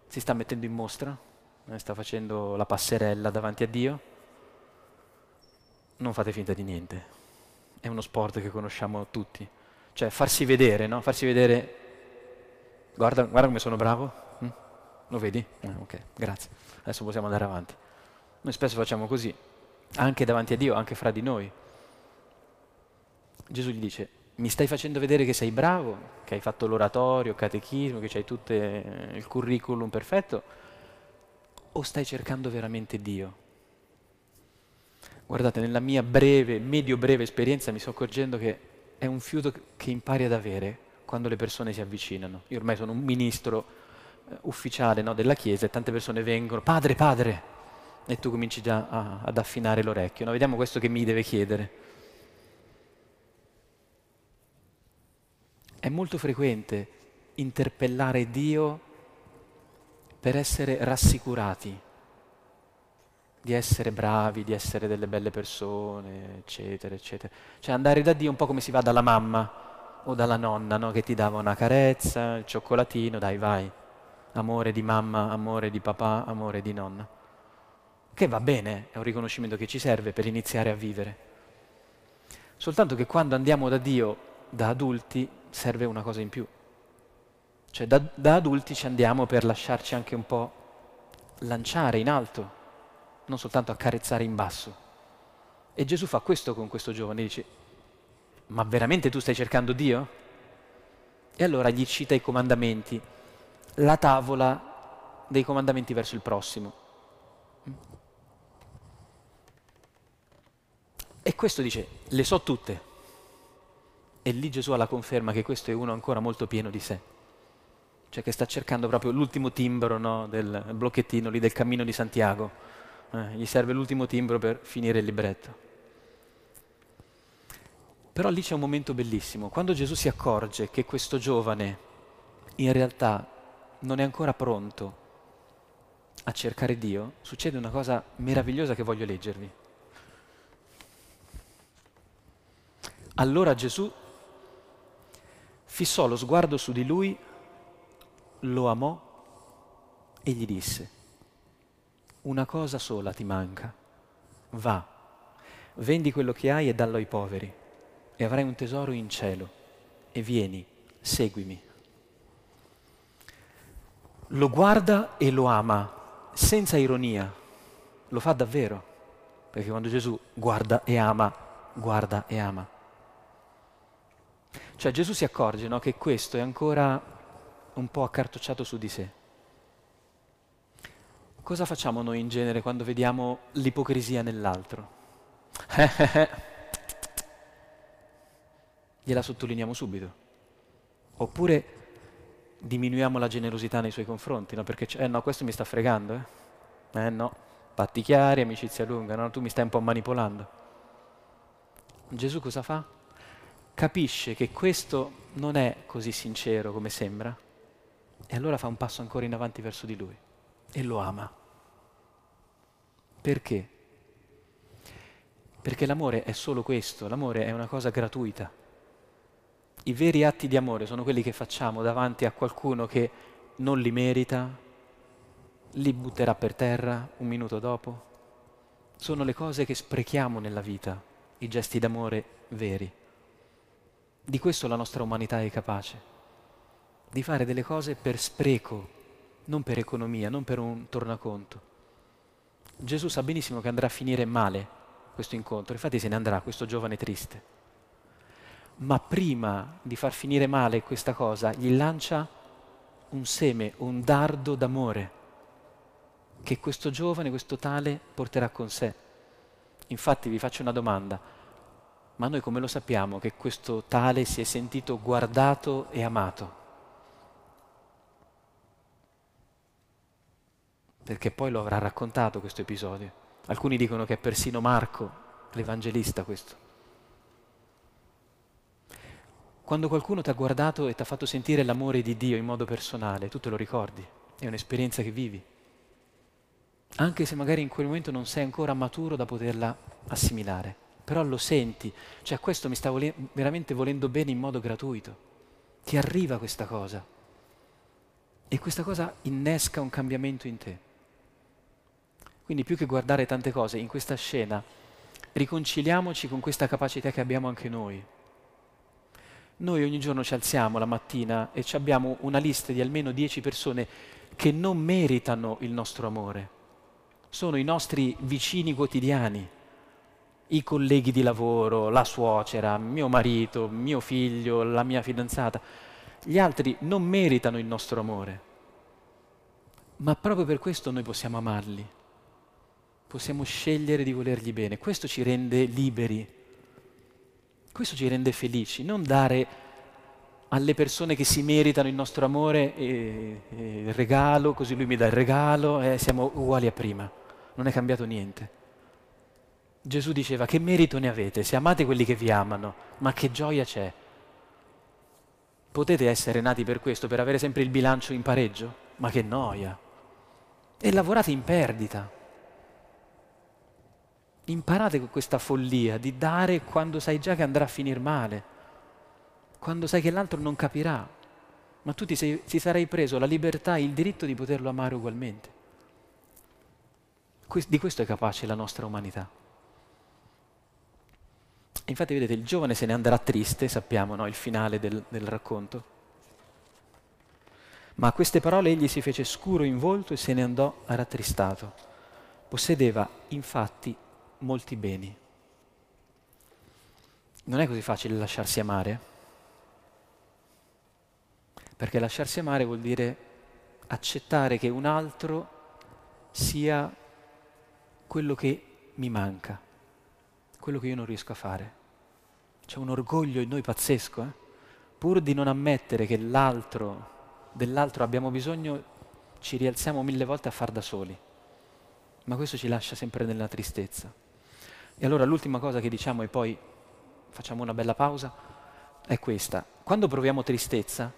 A: si sta mettendo in mostra, eh, sta facendo la passerella davanti a Dio. Non fate finta di niente. È uno sport che conosciamo tutti. Cioè farsi vedere, no? Farsi vedere. Guarda, guarda come sono bravo. Mm? Lo vedi? Eh, ok, grazie. Adesso possiamo andare avanti. Noi spesso facciamo così, anche davanti a Dio, anche fra di noi. Gesù gli dice, mi stai facendo vedere che sei bravo, che hai fatto l'oratorio, catechismo, che hai tutto eh, il curriculum perfetto, o stai cercando veramente Dio? Guardate, nella mia breve, medio-breve esperienza mi sto accorgendo che è un fiuto che impari ad avere quando le persone si avvicinano. Io ormai sono un ministro eh, ufficiale no, della Chiesa e tante persone vengono, padre, padre, e tu cominci già a, ad affinare l'orecchio. No? Vediamo questo che mi deve chiedere. È molto frequente interpellare Dio per essere rassicurati di essere bravi, di essere delle belle persone, eccetera, eccetera. Cioè andare da Dio un po' come si va dalla mamma o dalla nonna, no? che ti dava una carezza, il cioccolatino, dai vai, amore di mamma, amore di papà, amore di nonna che va bene, è un riconoscimento che ci serve per iniziare a vivere. Soltanto che quando andiamo da Dio da adulti serve una cosa in più. Cioè da, da adulti ci andiamo per lasciarci anche un po' lanciare in alto, non soltanto accarezzare in basso. E Gesù fa questo con questo giovane, dice, ma veramente tu stai cercando Dio? E allora gli cita i comandamenti, la tavola dei comandamenti verso il prossimo. E questo dice, le so tutte. E lì Gesù ha la conferma che questo è uno ancora molto pieno di sé. Cioè che sta cercando proprio l'ultimo timbro no, del blocchettino lì del cammino di Santiago. Eh, gli serve l'ultimo timbro per finire il libretto. Però lì c'è un momento bellissimo. Quando Gesù si accorge che questo giovane in realtà non è ancora pronto a cercare Dio, succede una cosa meravigliosa che voglio leggervi. Allora Gesù fissò lo sguardo su di lui, lo amò e gli disse, una cosa sola ti manca, va, vendi quello che hai e dallo ai poveri e avrai un tesoro in cielo e vieni, seguimi. Lo guarda e lo ama senza ironia, lo fa davvero, perché quando Gesù guarda e ama, guarda e ama. Cioè Gesù si accorge no, che questo è ancora un po' accartocciato su di sé. Cosa facciamo noi in genere quando vediamo l'ipocrisia nell'altro? Gliela sottolineiamo subito. Oppure diminuiamo la generosità nei suoi confronti, no? Perché, eh no, questo mi sta fregando, eh? Eh no, patti chiari, amicizia lunga, no? Tu mi stai un po' manipolando. Gesù cosa fa? Capisce che questo non è così sincero come sembra e allora fa un passo ancora in avanti verso di lui e lo ama. Perché? Perché l'amore è solo questo, l'amore è una cosa gratuita. I veri atti di amore sono quelli che facciamo davanti a qualcuno che non li merita, li butterà per terra un minuto dopo. Sono le cose che sprechiamo nella vita, i gesti d'amore veri. Di questo la nostra umanità è capace. di fare delle cose per spreco, non per economia, non per un tornaconto. Gesù sa benissimo che andrà a finire male questo incontro, infatti se ne andrà questo giovane triste. Ma prima di far finire male questa cosa, gli lancia un seme, un dardo d'amore che questo giovane, questo tale porterà con sé. Infatti vi faccio una domanda, ma noi come lo sappiamo che questo tale si è sentito guardato e amato? Perché poi lo avrà raccontato questo episodio. Alcuni dicono che è persino Marco, l'Evangelista questo. Quando qualcuno ti ha guardato e ti ha fatto sentire l'amore di Dio in modo personale, tu te lo ricordi, è un'esperienza che vivi. Anche se magari in quel momento non sei ancora maturo da poterla assimilare, però lo senti, cioè questo mi sta vole- veramente volendo bene in modo gratuito. Ti arriva questa cosa e questa cosa innesca un cambiamento in te. Quindi più che guardare tante cose in questa scena, riconciliamoci con questa capacità che abbiamo anche noi. Noi ogni giorno ci alziamo la mattina e abbiamo una lista di almeno dieci persone che non meritano il nostro amore. Sono i nostri vicini quotidiani, i colleghi di lavoro, la suocera, mio marito, mio figlio, la mia fidanzata. Gli altri non meritano il nostro amore, ma proprio per questo noi possiamo amarli possiamo scegliere di volergli bene. Questo ci rende liberi, questo ci rende felici, non dare alle persone che si meritano il nostro amore e, e il regalo, così lui mi dà il regalo e siamo uguali a prima, non è cambiato niente. Gesù diceva che merito ne avete se amate quelli che vi amano, ma che gioia c'è. Potete essere nati per questo, per avere sempre il bilancio in pareggio? Ma che noia. E lavorate in perdita. Imparate con questa follia di dare quando sai già che andrà a finire male, quando sai che l'altro non capirà, ma tu ti, sei, ti sarai preso la libertà e il diritto di poterlo amare ugualmente. Di questo è capace la nostra umanità. Infatti, vedete, il giovane se ne andrà triste, sappiamo no? il finale del, del racconto. Ma a queste parole egli si fece scuro in volto e se ne andò rattristato. Possedeva infatti molti beni. Non è così facile lasciarsi amare, perché lasciarsi amare vuol dire accettare che un altro sia quello che mi manca, quello che io non riesco a fare. C'è un orgoglio in noi pazzesco, eh? pur di non ammettere che l'altro, dell'altro abbiamo bisogno, ci rialziamo mille volte a far da soli, ma questo ci lascia sempre nella tristezza. E allora l'ultima cosa che diciamo e poi facciamo una bella pausa è questa. Quando proviamo tristezza,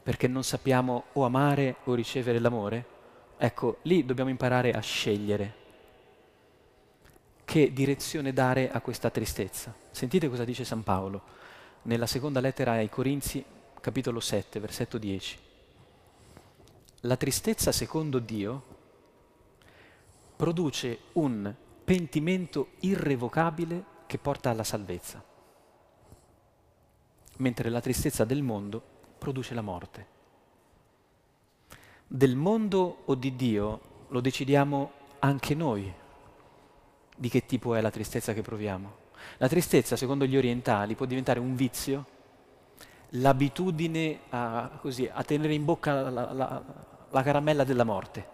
A: perché non sappiamo o amare o ricevere l'amore, ecco, lì dobbiamo imparare a scegliere che direzione dare a questa tristezza. Sentite cosa dice San Paolo nella seconda lettera ai Corinzi, capitolo 7, versetto 10. La tristezza secondo Dio produce un pentimento irrevocabile che porta alla salvezza, mentre la tristezza del mondo produce la morte. Del mondo o di Dio lo decidiamo anche noi di che tipo è la tristezza che proviamo. La tristezza, secondo gli orientali, può diventare un vizio, l'abitudine a, così, a tenere in bocca la, la, la caramella della morte,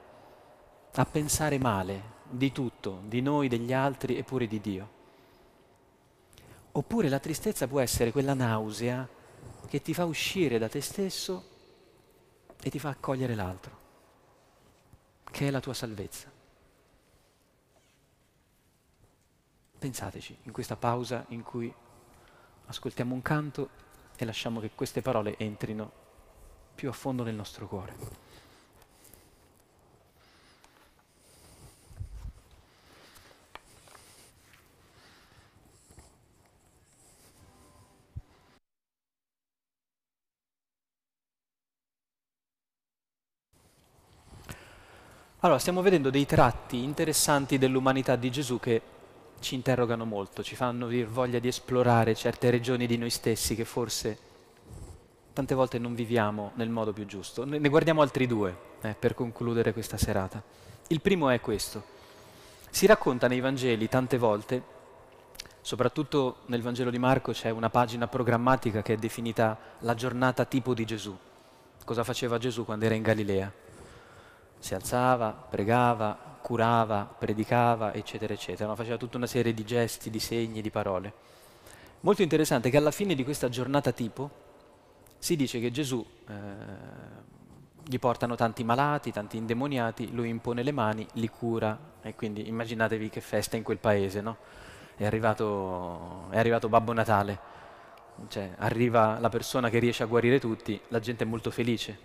A: a pensare male, di tutto, di noi, degli altri e pure di Dio. Oppure la tristezza può essere quella nausea che ti fa uscire da te stesso e ti fa accogliere l'altro, che è la tua salvezza. Pensateci in questa pausa in cui ascoltiamo un canto e lasciamo che queste parole entrino più a fondo nel nostro cuore. Allora, stiamo vedendo dei tratti interessanti dell'umanità di Gesù che ci interrogano molto, ci fanno venire voglia di esplorare certe regioni di noi stessi che forse tante volte non viviamo nel modo più giusto. Ne guardiamo altri due eh, per concludere questa serata. Il primo è questo. Si racconta nei Vangeli tante volte, soprattutto nel Vangelo di Marco c'è una pagina programmatica che è definita la giornata tipo di Gesù. Cosa faceva Gesù quando era in Galilea? Si alzava, pregava, curava, predicava, eccetera, eccetera. No? Faceva tutta una serie di gesti, di segni, di parole. Molto interessante che alla fine di questa giornata tipo si dice che Gesù eh, gli portano tanti malati, tanti indemoniati, lui impone le mani, li cura e quindi immaginatevi che festa in quel paese, no? È arrivato, è arrivato Babbo Natale, cioè arriva la persona che riesce a guarire tutti, la gente è molto felice.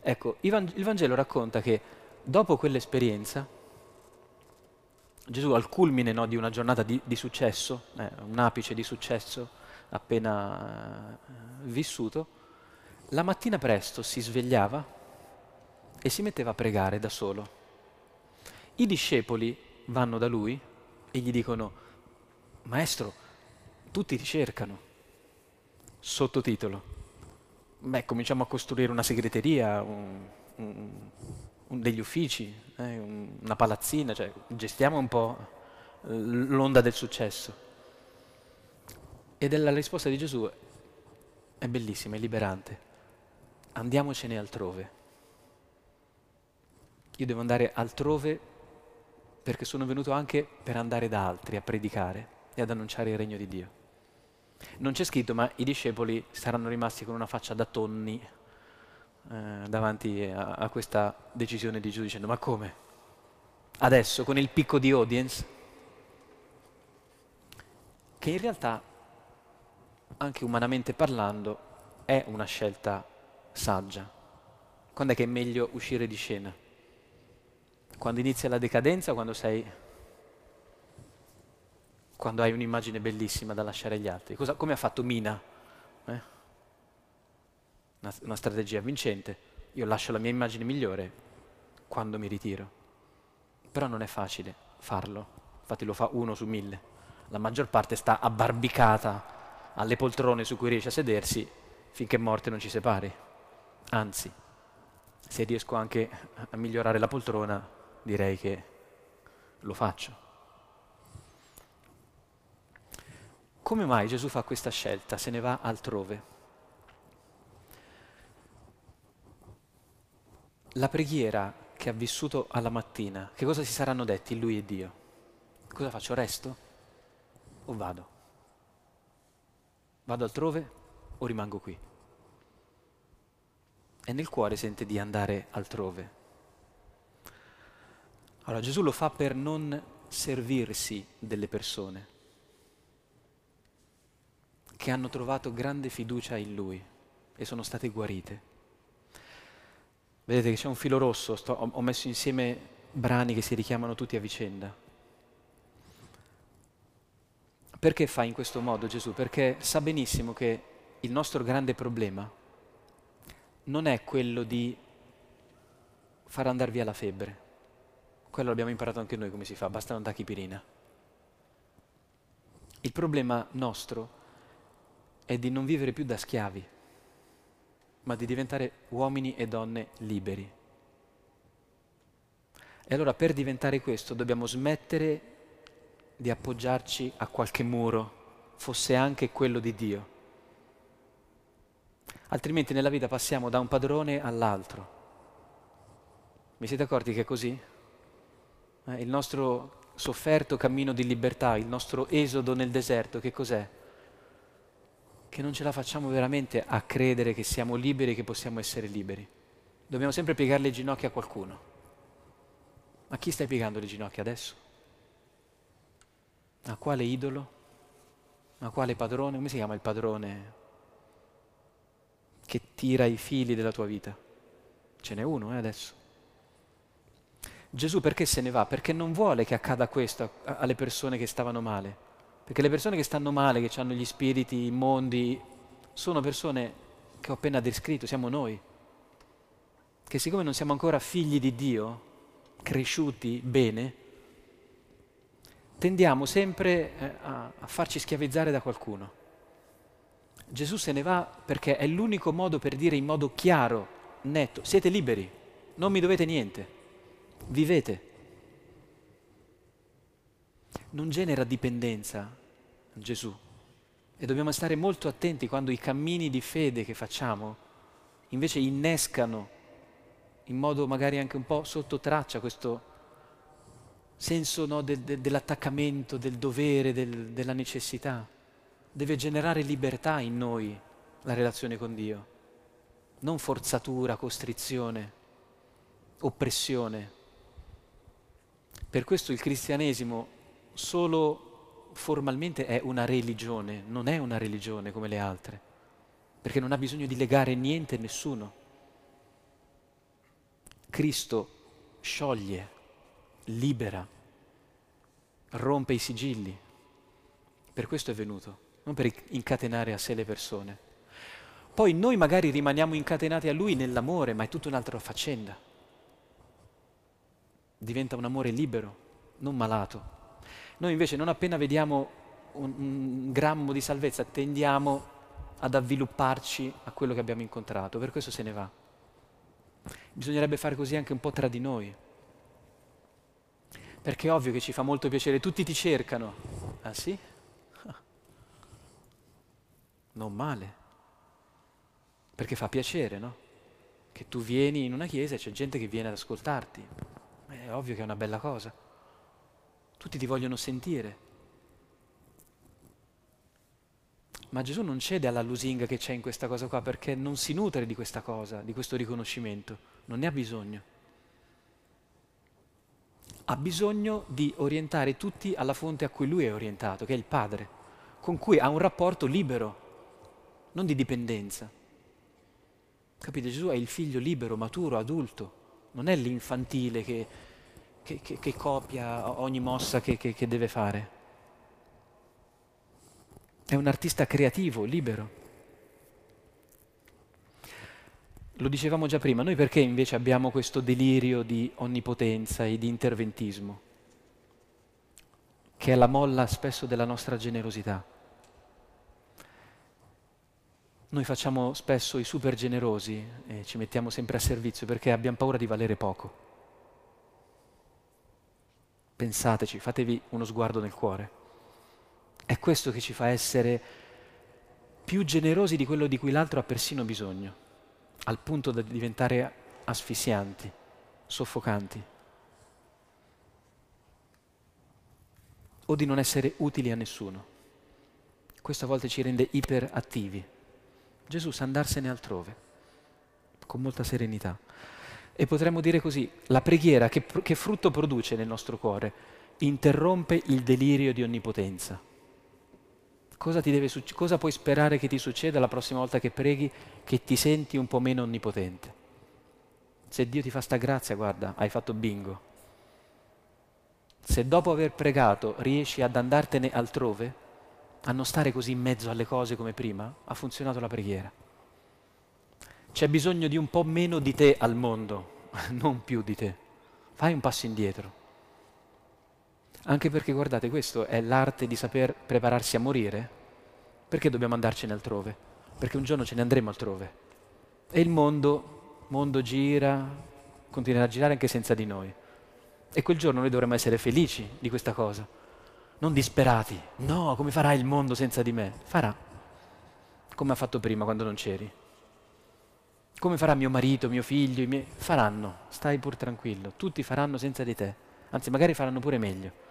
A: Ecco, il Vangelo racconta che dopo quell'esperienza, Gesù al culmine no, di una giornata di, di successo, eh, un apice di successo appena eh, vissuto, la mattina presto si svegliava e si metteva a pregare da solo. I discepoli vanno da lui e gli dicono, Maestro, tutti ti cercano. Sottotitolo. Beh, cominciamo a costruire una segreteria, un, un, degli uffici, eh, una palazzina, cioè gestiamo un po' l'onda del successo. Ed è la risposta di Gesù è bellissima, è liberante andiamocene altrove. Io devo andare altrove perché sono venuto anche per andare da altri a predicare e ad annunciare il regno di Dio. Non c'è scritto, ma i discepoli saranno rimasti con una faccia da tonni eh, davanti a, a questa decisione di Gesù dicendo ma come? Adesso con il picco di audience? Che in realtà, anche umanamente parlando, è una scelta saggia. Quando è che è meglio uscire di scena? Quando inizia la decadenza quando sei... quando hai un'immagine bellissima da lasciare agli altri? Cosa, come ha fatto Mina? Eh? Una, una strategia vincente. Io lascio la mia immagine migliore quando mi ritiro. Però non è facile farlo. Infatti lo fa uno su mille. La maggior parte sta abbarbicata alle poltrone su cui riesce a sedersi finché morte non ci separi. Anzi, se riesco anche a migliorare la poltrona, direi che lo faccio. Come mai Gesù fa questa scelta? Se ne va altrove. La preghiera che ha vissuto alla mattina, che cosa si saranno detti lui e Dio? Cosa faccio? Resto? O vado? Vado altrove o rimango qui? e nel cuore sente di andare altrove. Allora Gesù lo fa per non servirsi delle persone che hanno trovato grande fiducia in Lui e sono state guarite. Vedete che c'è un filo rosso, sto, ho messo insieme brani che si richiamano tutti a vicenda. Perché fa in questo modo Gesù? Perché sa benissimo che il nostro grande problema non è quello di far andare via la febbre. Quello l'abbiamo imparato anche noi come si fa, basta una tachipirina. Il problema nostro è di non vivere più da schiavi, ma di diventare uomini e donne liberi. E allora per diventare questo dobbiamo smettere di appoggiarci a qualche muro, fosse anche quello di Dio altrimenti nella vita passiamo da un padrone all'altro. Mi siete accorti che è così? Eh, il nostro sofferto cammino di libertà, il nostro esodo nel deserto, che cos'è? Che non ce la facciamo veramente a credere che siamo liberi che possiamo essere liberi. Dobbiamo sempre piegare le ginocchia a qualcuno. A chi stai piegando le ginocchia adesso? A quale idolo? A quale padrone? Come si chiama il padrone che tira i fili della tua vita. Ce n'è uno eh, adesso. Gesù perché se ne va? Perché non vuole che accada questo alle persone che stavano male. Perché le persone che stanno male, che hanno gli spiriti immondi, sono persone che ho appena descritto, siamo noi. Che siccome non siamo ancora figli di Dio, cresciuti bene, tendiamo sempre eh, a, a farci schiavizzare da qualcuno Gesù se ne va perché è l'unico modo per dire in modo chiaro, netto, siete liberi, non mi dovete niente, vivete. Non genera dipendenza Gesù e dobbiamo stare molto attenti quando i cammini di fede che facciamo invece innescano in modo magari anche un po' sotto traccia questo senso no, de, de, dell'attaccamento, del dovere, del, della necessità. Deve generare libertà in noi la relazione con Dio, non forzatura, costrizione, oppressione. Per questo il cristianesimo solo formalmente è una religione, non è una religione come le altre, perché non ha bisogno di legare niente e nessuno. Cristo scioglie, libera, rompe i sigilli. Per questo è venuto, non per incatenare a sé le persone. Poi noi magari rimaniamo incatenati a Lui nell'amore, ma è tutta un'altra faccenda. Diventa un amore libero, non malato. Noi invece non appena vediamo un, un grammo di salvezza tendiamo ad avvilupparci a quello che abbiamo incontrato, per questo se ne va. Bisognerebbe fare così anche un po' tra di noi. Perché è ovvio che ci fa molto piacere, tutti ti cercano. Ah sì? Non male. Perché fa piacere, no? Che tu vieni in una chiesa e c'è gente che viene ad ascoltarti. È ovvio che è una bella cosa. Tutti ti vogliono sentire. Ma Gesù non cede alla lusinga che c'è in questa cosa qua perché non si nutre di questa cosa, di questo riconoscimento non ne ha bisogno. Ha bisogno di orientare tutti alla fonte a cui lui è orientato, che è il Padre, con cui ha un rapporto libero, non di dipendenza. Capite? Gesù è il figlio libero, maturo, adulto, non è l'infantile che, che, che, che copia ogni mossa che deve fare. È un artista creativo, libero. Lo dicevamo già prima, noi perché invece abbiamo questo delirio di onnipotenza e di interventismo, che è la molla spesso della nostra generosità? Noi facciamo spesso i super generosi e ci mettiamo sempre a servizio perché abbiamo paura di valere poco. Pensateci, fatevi uno sguardo nel cuore. È questo che ci fa essere più generosi di quello di cui l'altro ha persino bisogno al punto da diventare asfissianti, soffocanti, o di non essere utili a nessuno. Questo a volte ci rende iperattivi. Gesù sa andarsene altrove, con molta serenità. E potremmo dire così, la preghiera che, che frutto produce nel nostro cuore? Interrompe il delirio di onnipotenza Cosa, succe- cosa puoi sperare che ti succeda la prossima volta che preghi che ti senti un po' meno onnipotente? Se Dio ti fa sta grazia, guarda, hai fatto bingo. Se dopo aver pregato riesci ad andartene altrove, a non stare così in mezzo alle cose come prima, ha funzionato la preghiera. C'è bisogno di un po' meno di te al mondo, non più di te. Fai un passo indietro. Anche perché guardate, questo è l'arte di saper prepararsi a morire. Perché dobbiamo andarcene altrove? Perché un giorno ce ne andremo altrove. E il mondo, mondo gira, continuerà a girare anche senza di noi. E quel giorno noi dovremmo essere felici di questa cosa. Non disperati. No, come farà il mondo senza di me? Farà. Come ha fatto prima quando non c'eri. Come farà mio marito, mio figlio, i miei... Faranno. Stai pur tranquillo. Tutti faranno senza di te. Anzi, magari faranno pure meglio.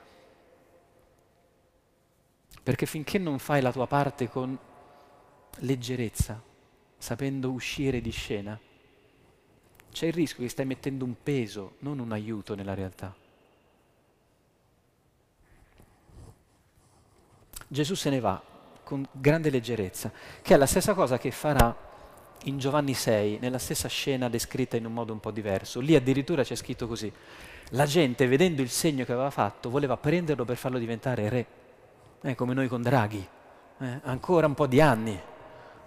A: Perché finché non fai la tua parte con leggerezza, sapendo uscire di scena, c'è il rischio che stai mettendo un peso, non un aiuto nella realtà. Gesù se ne va con grande leggerezza, che è la stessa cosa che farà in Giovanni 6, nella stessa scena descritta in un modo un po' diverso. Lì addirittura c'è scritto così, la gente vedendo il segno che aveva fatto voleva prenderlo per farlo diventare re eh, come noi con Draghi, eh, ancora un po' di anni.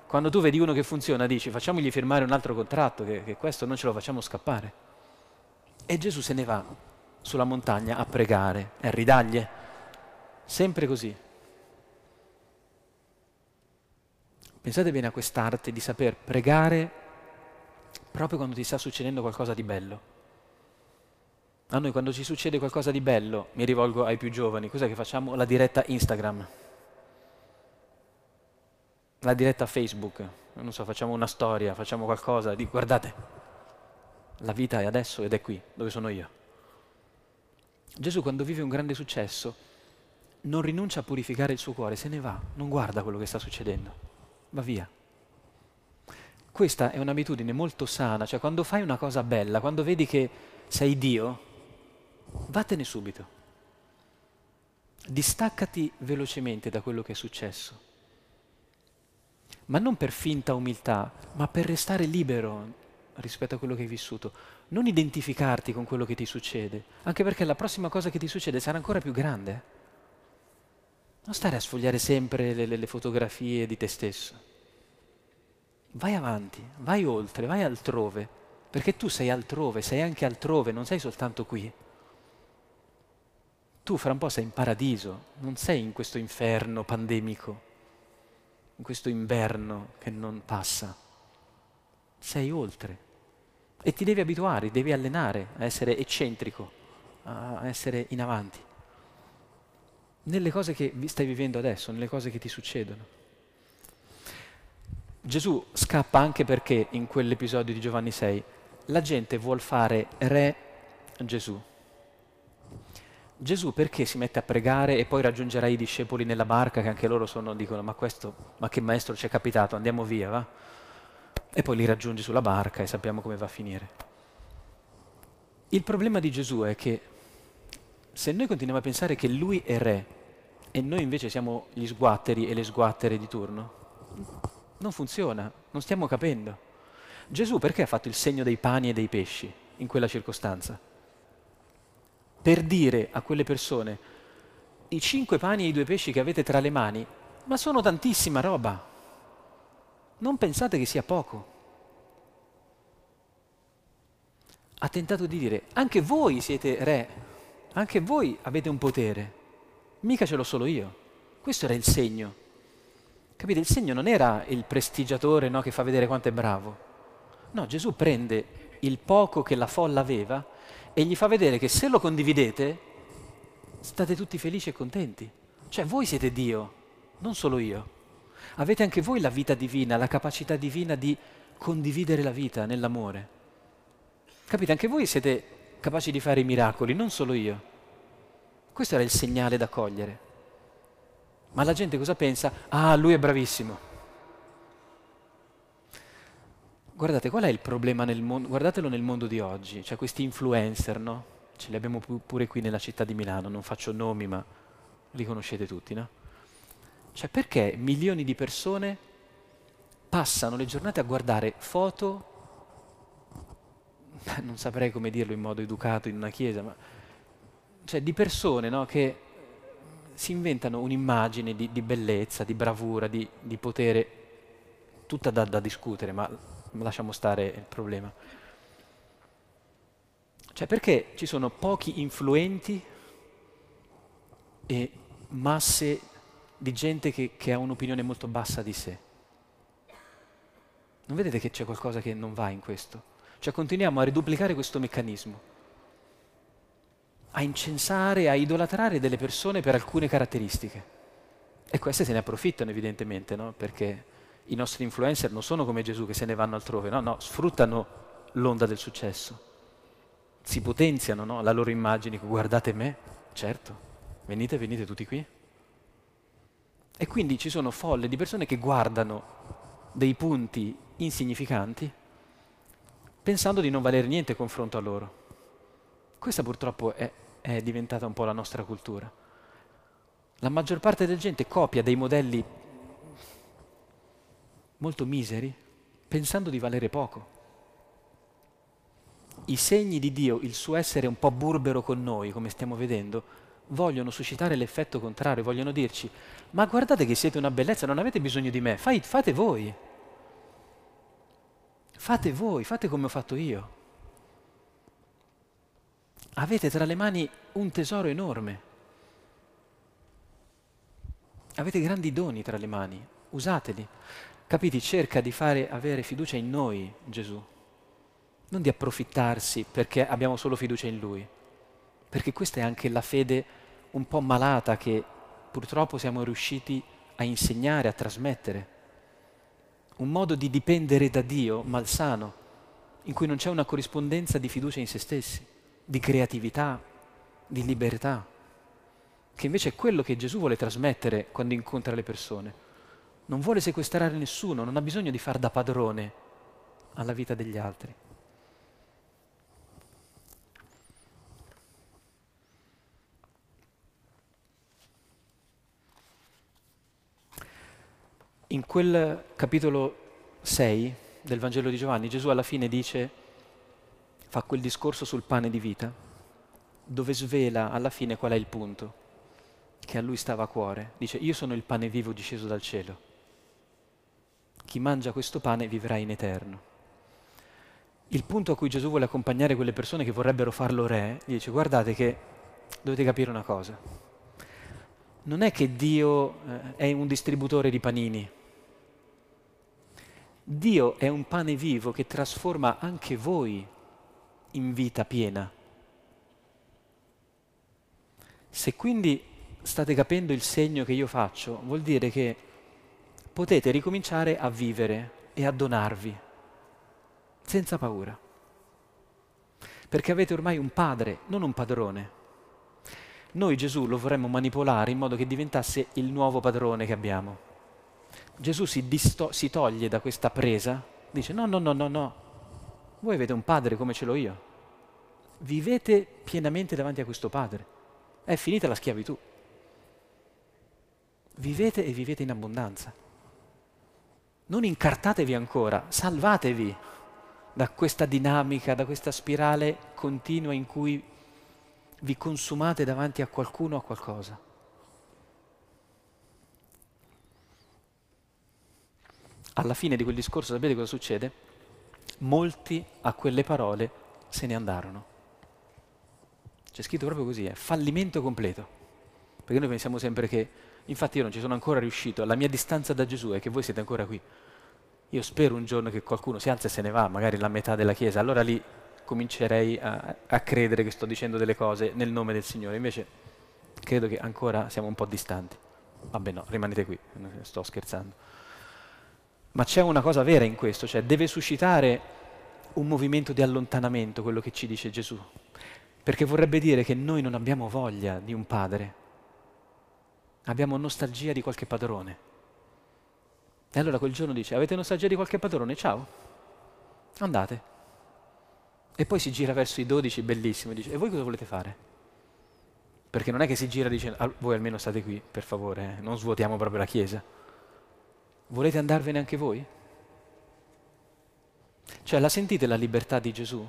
A: Quando tu vedi uno che funziona, dici facciamogli firmare un altro contratto, che, che questo non ce lo facciamo scappare. E Gesù se ne va sulla montagna a pregare a ridaglie, sempre così. Pensate bene a quest'arte di saper pregare proprio quando ti sta succedendo qualcosa di bello. A noi quando ci succede qualcosa di bello, mi rivolgo ai più giovani, cos'è che facciamo? La diretta Instagram, la diretta Facebook, non so, facciamo una storia, facciamo qualcosa, di guardate, la vita è adesso ed è qui, dove sono io. Gesù quando vive un grande successo non rinuncia a purificare il suo cuore, se ne va, non guarda quello che sta succedendo, va via. Questa è un'abitudine molto sana, cioè quando fai una cosa bella, quando vedi che sei Dio, vattene subito. Distaccati velocemente da quello che è successo. Ma non per finta umiltà, ma per restare libero rispetto a quello che hai vissuto. Non identificarti con quello che ti succede, anche perché la prossima cosa che ti succede sarà ancora più grande. Non stare a sfogliare sempre le, le, le fotografie di te stesso. Vai avanti, vai oltre, vai altrove, perché tu sei altrove, sei anche altrove, non sei soltanto qui tu fra un po' sei in paradiso, non sei in questo inferno pandemico, in questo inverno che non passa. Sei oltre. E ti devi abituare, devi allenare a essere eccentrico, a essere in avanti. Nelle cose che stai vivendo adesso, nelle cose che ti succedono. Gesù scappa anche perché in quell'episodio di Giovanni 6 la gente vuol fare re Gesù. Gesù perché si mette a pregare e poi raggiungerà i discepoli nella barca che anche loro sono, dicono ma questo, ma che maestro ci è capitato, andiamo via, va? E poi li raggiungi sulla barca e sappiamo come va a finire. Il problema di Gesù è che se noi continuiamo a pensare che lui è re e noi invece siamo gli sguatteri e le sguattere di turno, non funziona, non stiamo capendo. Gesù perché ha fatto il segno dei pani e dei pesci in quella circostanza? per dire a quelle persone, i cinque pani e i due pesci che avete tra le mani, ma sono tantissima roba. Non pensate che sia poco. Ha tentato di dire, anche voi siete re, anche voi avete un potere, mica ce l'ho solo io. Questo era il segno. Capite? Il segno non era il prestigiatore no, che fa vedere quanto è bravo. No, Gesù prende il poco che la folla aveva e gli fa vedere che se lo condividete state tutti felici e contenti. Cioè voi siete Dio, non solo io. Avete anche voi la vita divina, la capacità divina di condividere la vita nell'amore. Capite? Anche voi siete capaci di fare i miracoli, non solo io. Questo era il segnale da cogliere. Ma la gente cosa pensa? Ah, lui è bravissimo. Guardate, qual è il problema nel mondo? Guardatelo nel mondo di oggi, cioè questi influencer, no? Ce li abbiamo pure qui nella città di Milano, non faccio nomi, ma li conoscete tutti, no? Cioè perché milioni di persone passano le giornate a guardare foto, non saprei come dirlo in modo educato in una chiesa, ma cioè di persone no, che si inventano un'immagine di, di, bellezza, di bravura, di, di potere, tutta da, da discutere, ma lasciamo stare il problema. Cioè perché ci sono pochi influenti e masse di gente che, che ha un'opinione molto bassa di sé? Non vedete che c'è qualcosa che non va in questo? Cioè continuiamo a riduplicare questo meccanismo, a incensare, a idolatrare delle persone per alcune caratteristiche. E queste se ne approfittano evidentemente, no? Perché i nostri influencer non sono come Gesù che se ne vanno altrove, no, no, sfruttano l'onda del successo, si potenziano no? la loro immagine, guardate me, certo, venite, venite tutti qui. E quindi ci sono folle di persone che guardano dei punti insignificanti pensando di non valere niente confronto a loro. Questa purtroppo è, è diventata un po' la nostra cultura. La maggior parte della gente copia dei modelli molto miseri, pensando di valere poco. I segni di Dio, il suo essere un po' burbero con noi, come stiamo vedendo, vogliono suscitare l'effetto contrario, vogliono dirci, ma guardate che siete una bellezza, non avete bisogno di me, fate voi. Fate voi, fate come ho fatto io. Avete tra le mani un tesoro enorme. Avete grandi doni tra le mani, usateli. capiti, cerca di fare avere fiducia in noi Gesù, non di approfittarsi perché abbiamo solo fiducia in Lui, perché questa è anche la fede un po' malata che purtroppo siamo riusciti a insegnare, a trasmettere. Un modo di dipendere da Dio malsano, in cui non c'è una corrispondenza di fiducia in se stessi, di creatività, di libertà, che invece è quello che Gesù vuole trasmettere quando incontra le persone. Non vuole sequestrare nessuno, non ha bisogno di far da padrone alla vita degli altri. In quel capitolo 6 del Vangelo di Giovanni Gesù alla fine dice, fa quel discorso sul pane di vita, dove svela alla fine qual è il punto che a lui stava a cuore. Dice, io sono il pane vivo disceso dal cielo. Chi mangia questo pane vivrà in eterno. Il punto a cui Gesù vuole accompagnare quelle persone che vorrebbero farlo re, gli dice, guardate che dovete capire una cosa. Non è che Dio eh, è un distributore di panini Dio è un pane vivo che trasforma anche voi in vita piena. Se quindi state capendo il segno che io faccio, vuol dire che potete ricominciare a vivere e a donarvi senza paura. Perché avete ormai un padre, non un padrone. Noi Gesù lo vorremmo manipolare in modo che diventasse il nuovo padrone che abbiamo. Gesù si, disto- si toglie da questa presa, dice no, no, no, no, no, voi avete un padre come ce l'ho io, vivete pienamente davanti a questo padre, è finita la schiavitù, vivete e vivete in abbondanza, non incartatevi ancora, salvatevi da questa dinamica, da questa spirale continua in cui vi consumate davanti a qualcuno o a qualcosa. alla fine di quel discorso sapete cosa succede? Molti a quelle parole se ne andarono. C'è scritto proprio così, è fallimento completo. Perché noi pensiamo sempre che, infatti io non ci sono ancora riuscito, la mia distanza da Gesù è che voi siete ancora qui. Io spero un giorno che qualcuno si alza e se ne va, magari la metà della Chiesa, allora lì comincerei a, a credere che sto dicendo delle cose nel nome del Signore. Invece credo che ancora siamo un po' distanti. Vabbè no, rimanete qui, sto scherzando. Ma c'è una cosa vera in questo, cioè deve suscitare un movimento di allontanamento, quello che ci dice Gesù, perché vorrebbe dire che noi non abbiamo voglia di un padre, abbiamo nostalgia di qualche padrone. E allora quel giorno dice, avete nostalgia di qualche padrone? Ciao, andate. E poi si gira verso i dodici, bellissimo, e dice, e voi cosa volete fare? Perché non è che si gira e dice, voi almeno state qui, per favore, eh, non svuotiamo proprio la Chiesa. Volete andarvene anche voi? Cioè, la sentite la libertà di Gesù?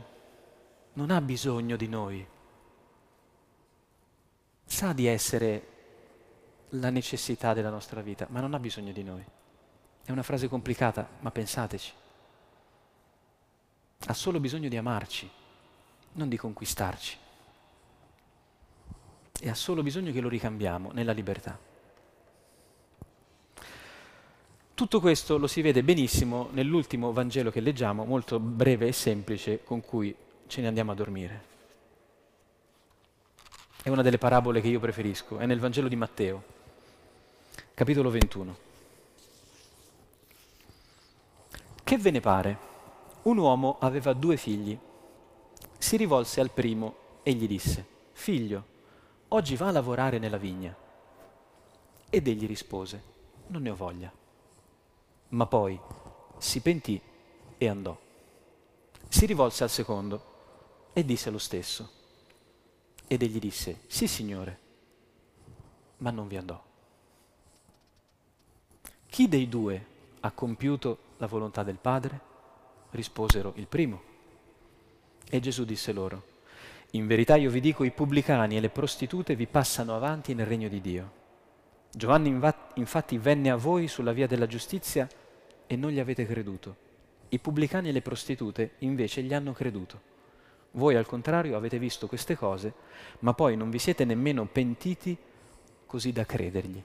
A: Non ha bisogno di noi. Sa di essere la necessità della nostra vita, ma non ha bisogno di noi. È una frase complicata, ma pensateci. Ha solo bisogno di amarci, non di conquistarci. E ha solo bisogno che lo ricambiamo nella libertà. Tutto questo lo si vede benissimo nell'ultimo Vangelo che leggiamo, molto breve e semplice, con cui ce ne andiamo a dormire. È una delle parabole che io preferisco, è nel Vangelo di Matteo, capitolo 21. Che ve ne pare? Un uomo aveva due figli. Si rivolse al primo e gli disse, Figlio, oggi va a lavorare nella vigna. Ed egli rispose, Non ne ho voglia ma poi si pentì e andò. Si rivolse al secondo e disse lo stesso. Ed egli disse, sì signore, ma non vi andò. Chi dei due ha compiuto la volontà del Padre? Risposero il primo. E Gesù disse loro, in verità io vi dico, i pubblicani e le prostitute vi passano avanti nel regno di Dio. Giovanni infatti venne a voi sulla via della giustizia e non gli avete creduto. I pubblicani e le prostitute invece gli hanno creduto. Voi al contrario avete visto queste cose, ma poi non vi siete nemmeno pentiti così da credergli.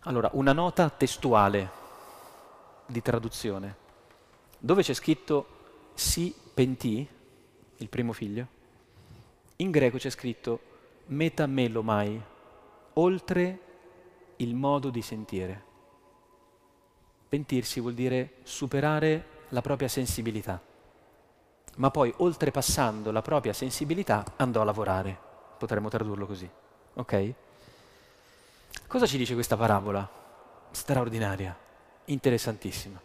A: Allora, una nota testuale di traduzione. Dove c'è scritto si pentì, il primo figlio, in greco c'è scritto metamelomai, oltre il modo di sentire. Pentirsi vuol dire superare la propria sensibilità, ma poi oltrepassando la propria sensibilità andò a lavorare, potremmo tradurlo così. Ok? Cosa ci dice questa parabola? Straordinaria, interessantissima.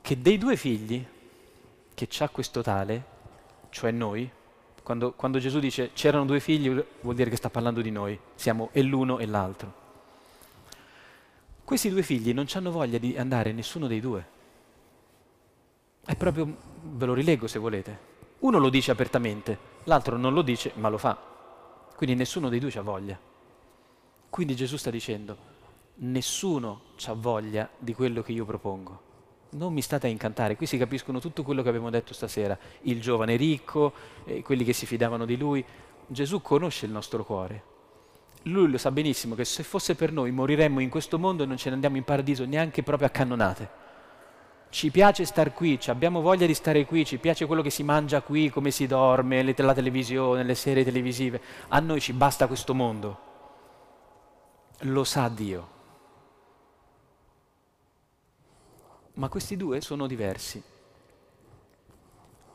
A: Che dei due figli che c'ha questo tale, cioè noi, quando, quando, Gesù dice c'erano due figli vuol dire che sta parlando di noi, siamo e l'uno e l'altro. Questi due figli non hanno voglia di andare nessuno dei due. È proprio, ve lo rilego se volete. Uno lo dice apertamente, l'altro non lo dice ma lo fa. Quindi nessuno dei due ha voglia. Quindi Gesù sta dicendo, nessuno ha voglia di quello che io propongo non mi state a incantare, qui si capiscono tutto quello che abbiamo detto stasera, il giovane ricco, eh, quelli che si fidavano di lui. Gesù conosce il nostro cuore. Lui lo sa benissimo che se fosse per noi moriremmo in questo mondo e non ce ne andiamo in paradiso neanche proprio a cannonate. Ci piace star qui, abbiamo voglia di stare qui, ci piace quello che si mangia qui, come si dorme, la televisione, le serie televisive. A noi ci basta questo mondo. Lo sa Dio. Ma questi due sono diversi.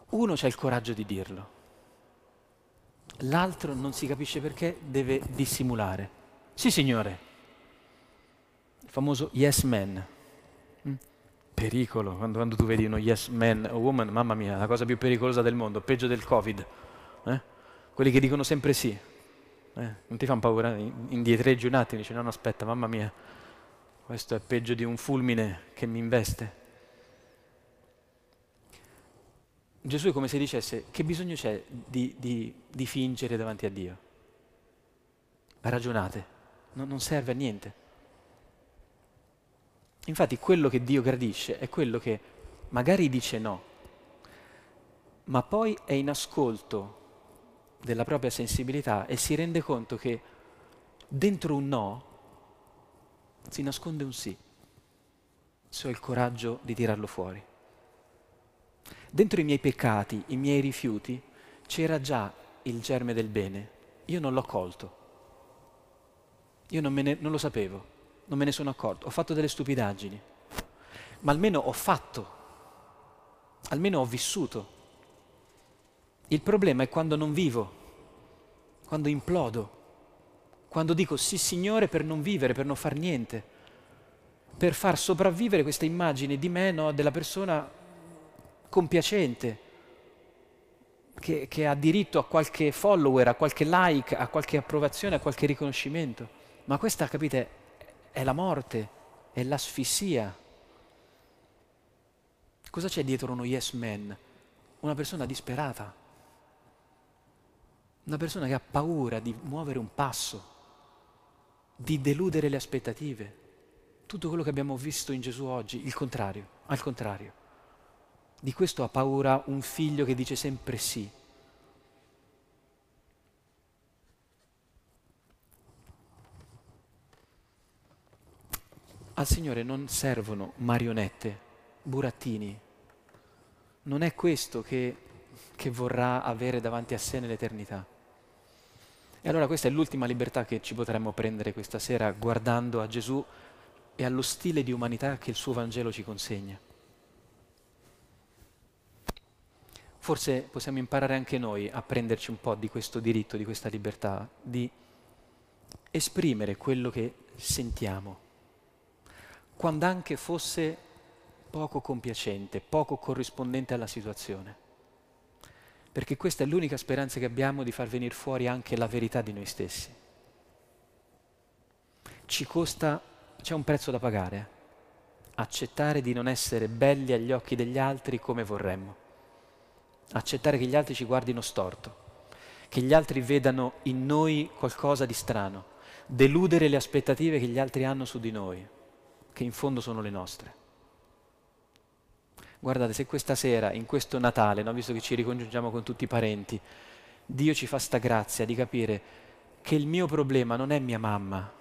A: Uno c'ha il coraggio di dirlo, l'altro non si capisce perché deve dissimulare. Sì, signore. Il famoso yes man. Mm? Pericolo, quando, quando, tu vedi uno yes man o woman, mamma mia, la cosa più pericolosa del mondo, peggio del Covid. Eh? Quelli che dicono sempre sì. Eh? Non ti fanno paura? Indietreggi un attimo dici no, no, aspetta, mamma mia, questo è peggio di un fulmine che mi investe. Gesù è come se dicesse che bisogno c'è di, di, di fingere davanti a Dio. Ragionate, no, non serve a niente. Infatti quello che Dio gradisce è quello che magari dice no, ma poi è in ascolto della propria sensibilità e si rende conto che dentro un no si nasconde un sì, se ho il coraggio di tirarlo fuori. Dentro i miei peccati, i miei rifiuti, c'era già il germe del bene. Io non l'ho colto. Io non, ne, non lo sapevo, non me ne sono accorto. Ho fatto delle stupidaggini, ma almeno ho fatto, almeno ho vissuto. Il problema è quando non vivo, quando implodo, quando dico sì Signore per non vivere, per non far niente, per far sopravvivere questa immagine di me, no, della persona compiacente, che, che ha diritto a qualche follower, a qualche like, a qualche approvazione, a qualche riconoscimento. Ma questa, capite, è la morte, è l'asfissia. Cosa c'è dietro uno yes man? Una persona disperata, una persona che ha paura di muovere un passo di deludere le aspettative. Tutto quello che abbiamo visto in Gesù oggi, il contrario, al contrario. Di questo ha paura un figlio che dice sempre sì. Al Signore non servono marionette, burattini. Non è questo che, che vorrà avere davanti a sé nell'eternità. E allora questa è l'ultima libertà che ci potremmo prendere questa sera guardando a Gesù e allo stile di umanità che il suo Vangelo ci consegna. Forse possiamo imparare anche noi a prenderci un po' di questo diritto, di questa libertà, di esprimere quello che sentiamo, quando anche fosse poco compiacente, poco corrispondente alla situazione perché questa è l'unica speranza che abbiamo di far venire fuori anche la verità di noi stessi. Ci costa, c'è un prezzo da pagare, accettare di non essere belli agli occhi degli altri come vorremmo, accettare che gli altri ci guardino storto, che gli altri vedano in noi qualcosa di strano, deludere le aspettative che gli altri hanno su di noi, che in fondo sono le nostre. Guardate, se questa sera, in questo Natale, no, visto che ci ricongiungiamo con tutti i parenti, Dio ci fa sta grazia di capire che il mio problema non è mia mamma,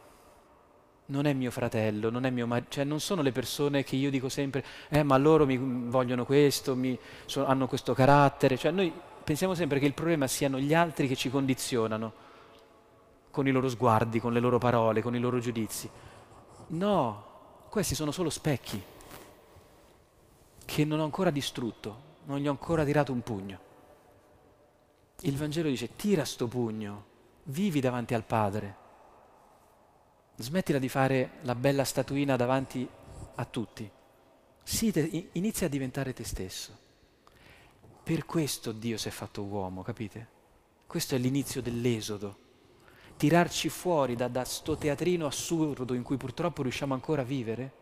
A: non è mio fratello, non è mio marito, cioè non sono le persone che io dico sempre, eh ma loro mi vogliono questo, mi, so, hanno questo carattere, cioè noi pensiamo sempre che il problema siano gli altri che ci condizionano con i loro sguardi, con le loro parole, con i loro giudizi. No, questi sono solo specchi che non ho ancora distrutto, non gli ho ancora tirato un pugno. Il Vangelo dice tira sto pugno, vivi davanti al Padre Smettila di fare la bella statuina davanti a tutti. Sì, inizia a diventare te stesso. Per questo Dio si è fatto uomo, capite? Questo è l'inizio dell'esodo. Tirarci fuori da, da sto teatrino assurdo in cui purtroppo riusciamo ancora a vivere.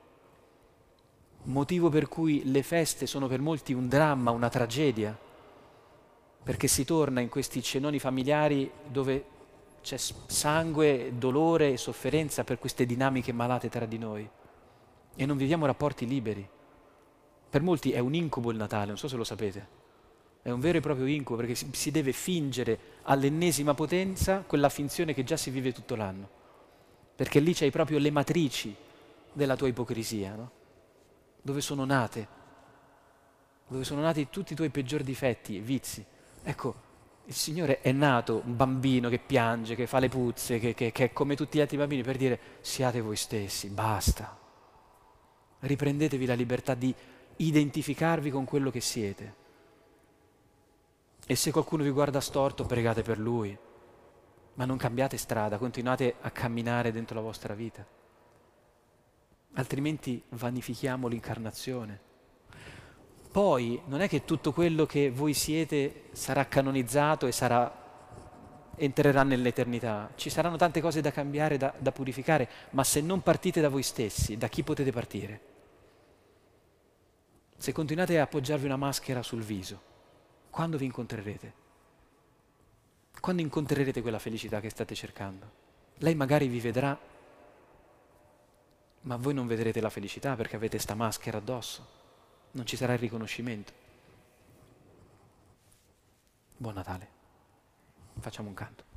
A: Motivo per cui le feste sono per molti un dramma, una tragedia. Perché si torna in questi cenoni familiari dove c'è sangue, dolore e sofferenza per queste dinamiche malate tra di noi e non viviamo rapporti liberi. Per molti è un incubo il Natale, non so se lo sapete. È un vero e proprio incubo perché si deve fingere all'ennesima potenza quella finzione che già si vive tutto l'anno. Perché lì c'hai proprio le matrici della tua ipocrisia, no? Dove sono nate, dove sono nati tutti i tuoi peggiori difetti e vizi. Ecco, il Signore è nato un bambino che piange, che fa le puzze, che, che, che è come tutti gli altri bambini per dire siate voi stessi, basta. Riprendetevi la libertà di identificarvi con quello che siete. E se qualcuno vi guarda storto, pregate per lui, ma non cambiate strada, continuate a camminare dentro la vostra vita. Altrimenti vanifichiamo l'incarnazione. Poi non è che tutto quello che voi siete sarà canonizzato e sarà, entrerà nell'eternità. Ci saranno tante cose da cambiare, da, da purificare, ma se non partite da voi stessi, da chi potete partire? Se continuate a appoggiarvi una maschera sul viso, quando vi incontrerete? Quando incontrerete quella felicità che state cercando? Lei magari vi vedrà, ma voi non vedrete la felicità perché avete sta maschera addosso non ci sarà il riconoscimento. Buon Natale. Facciamo un canto.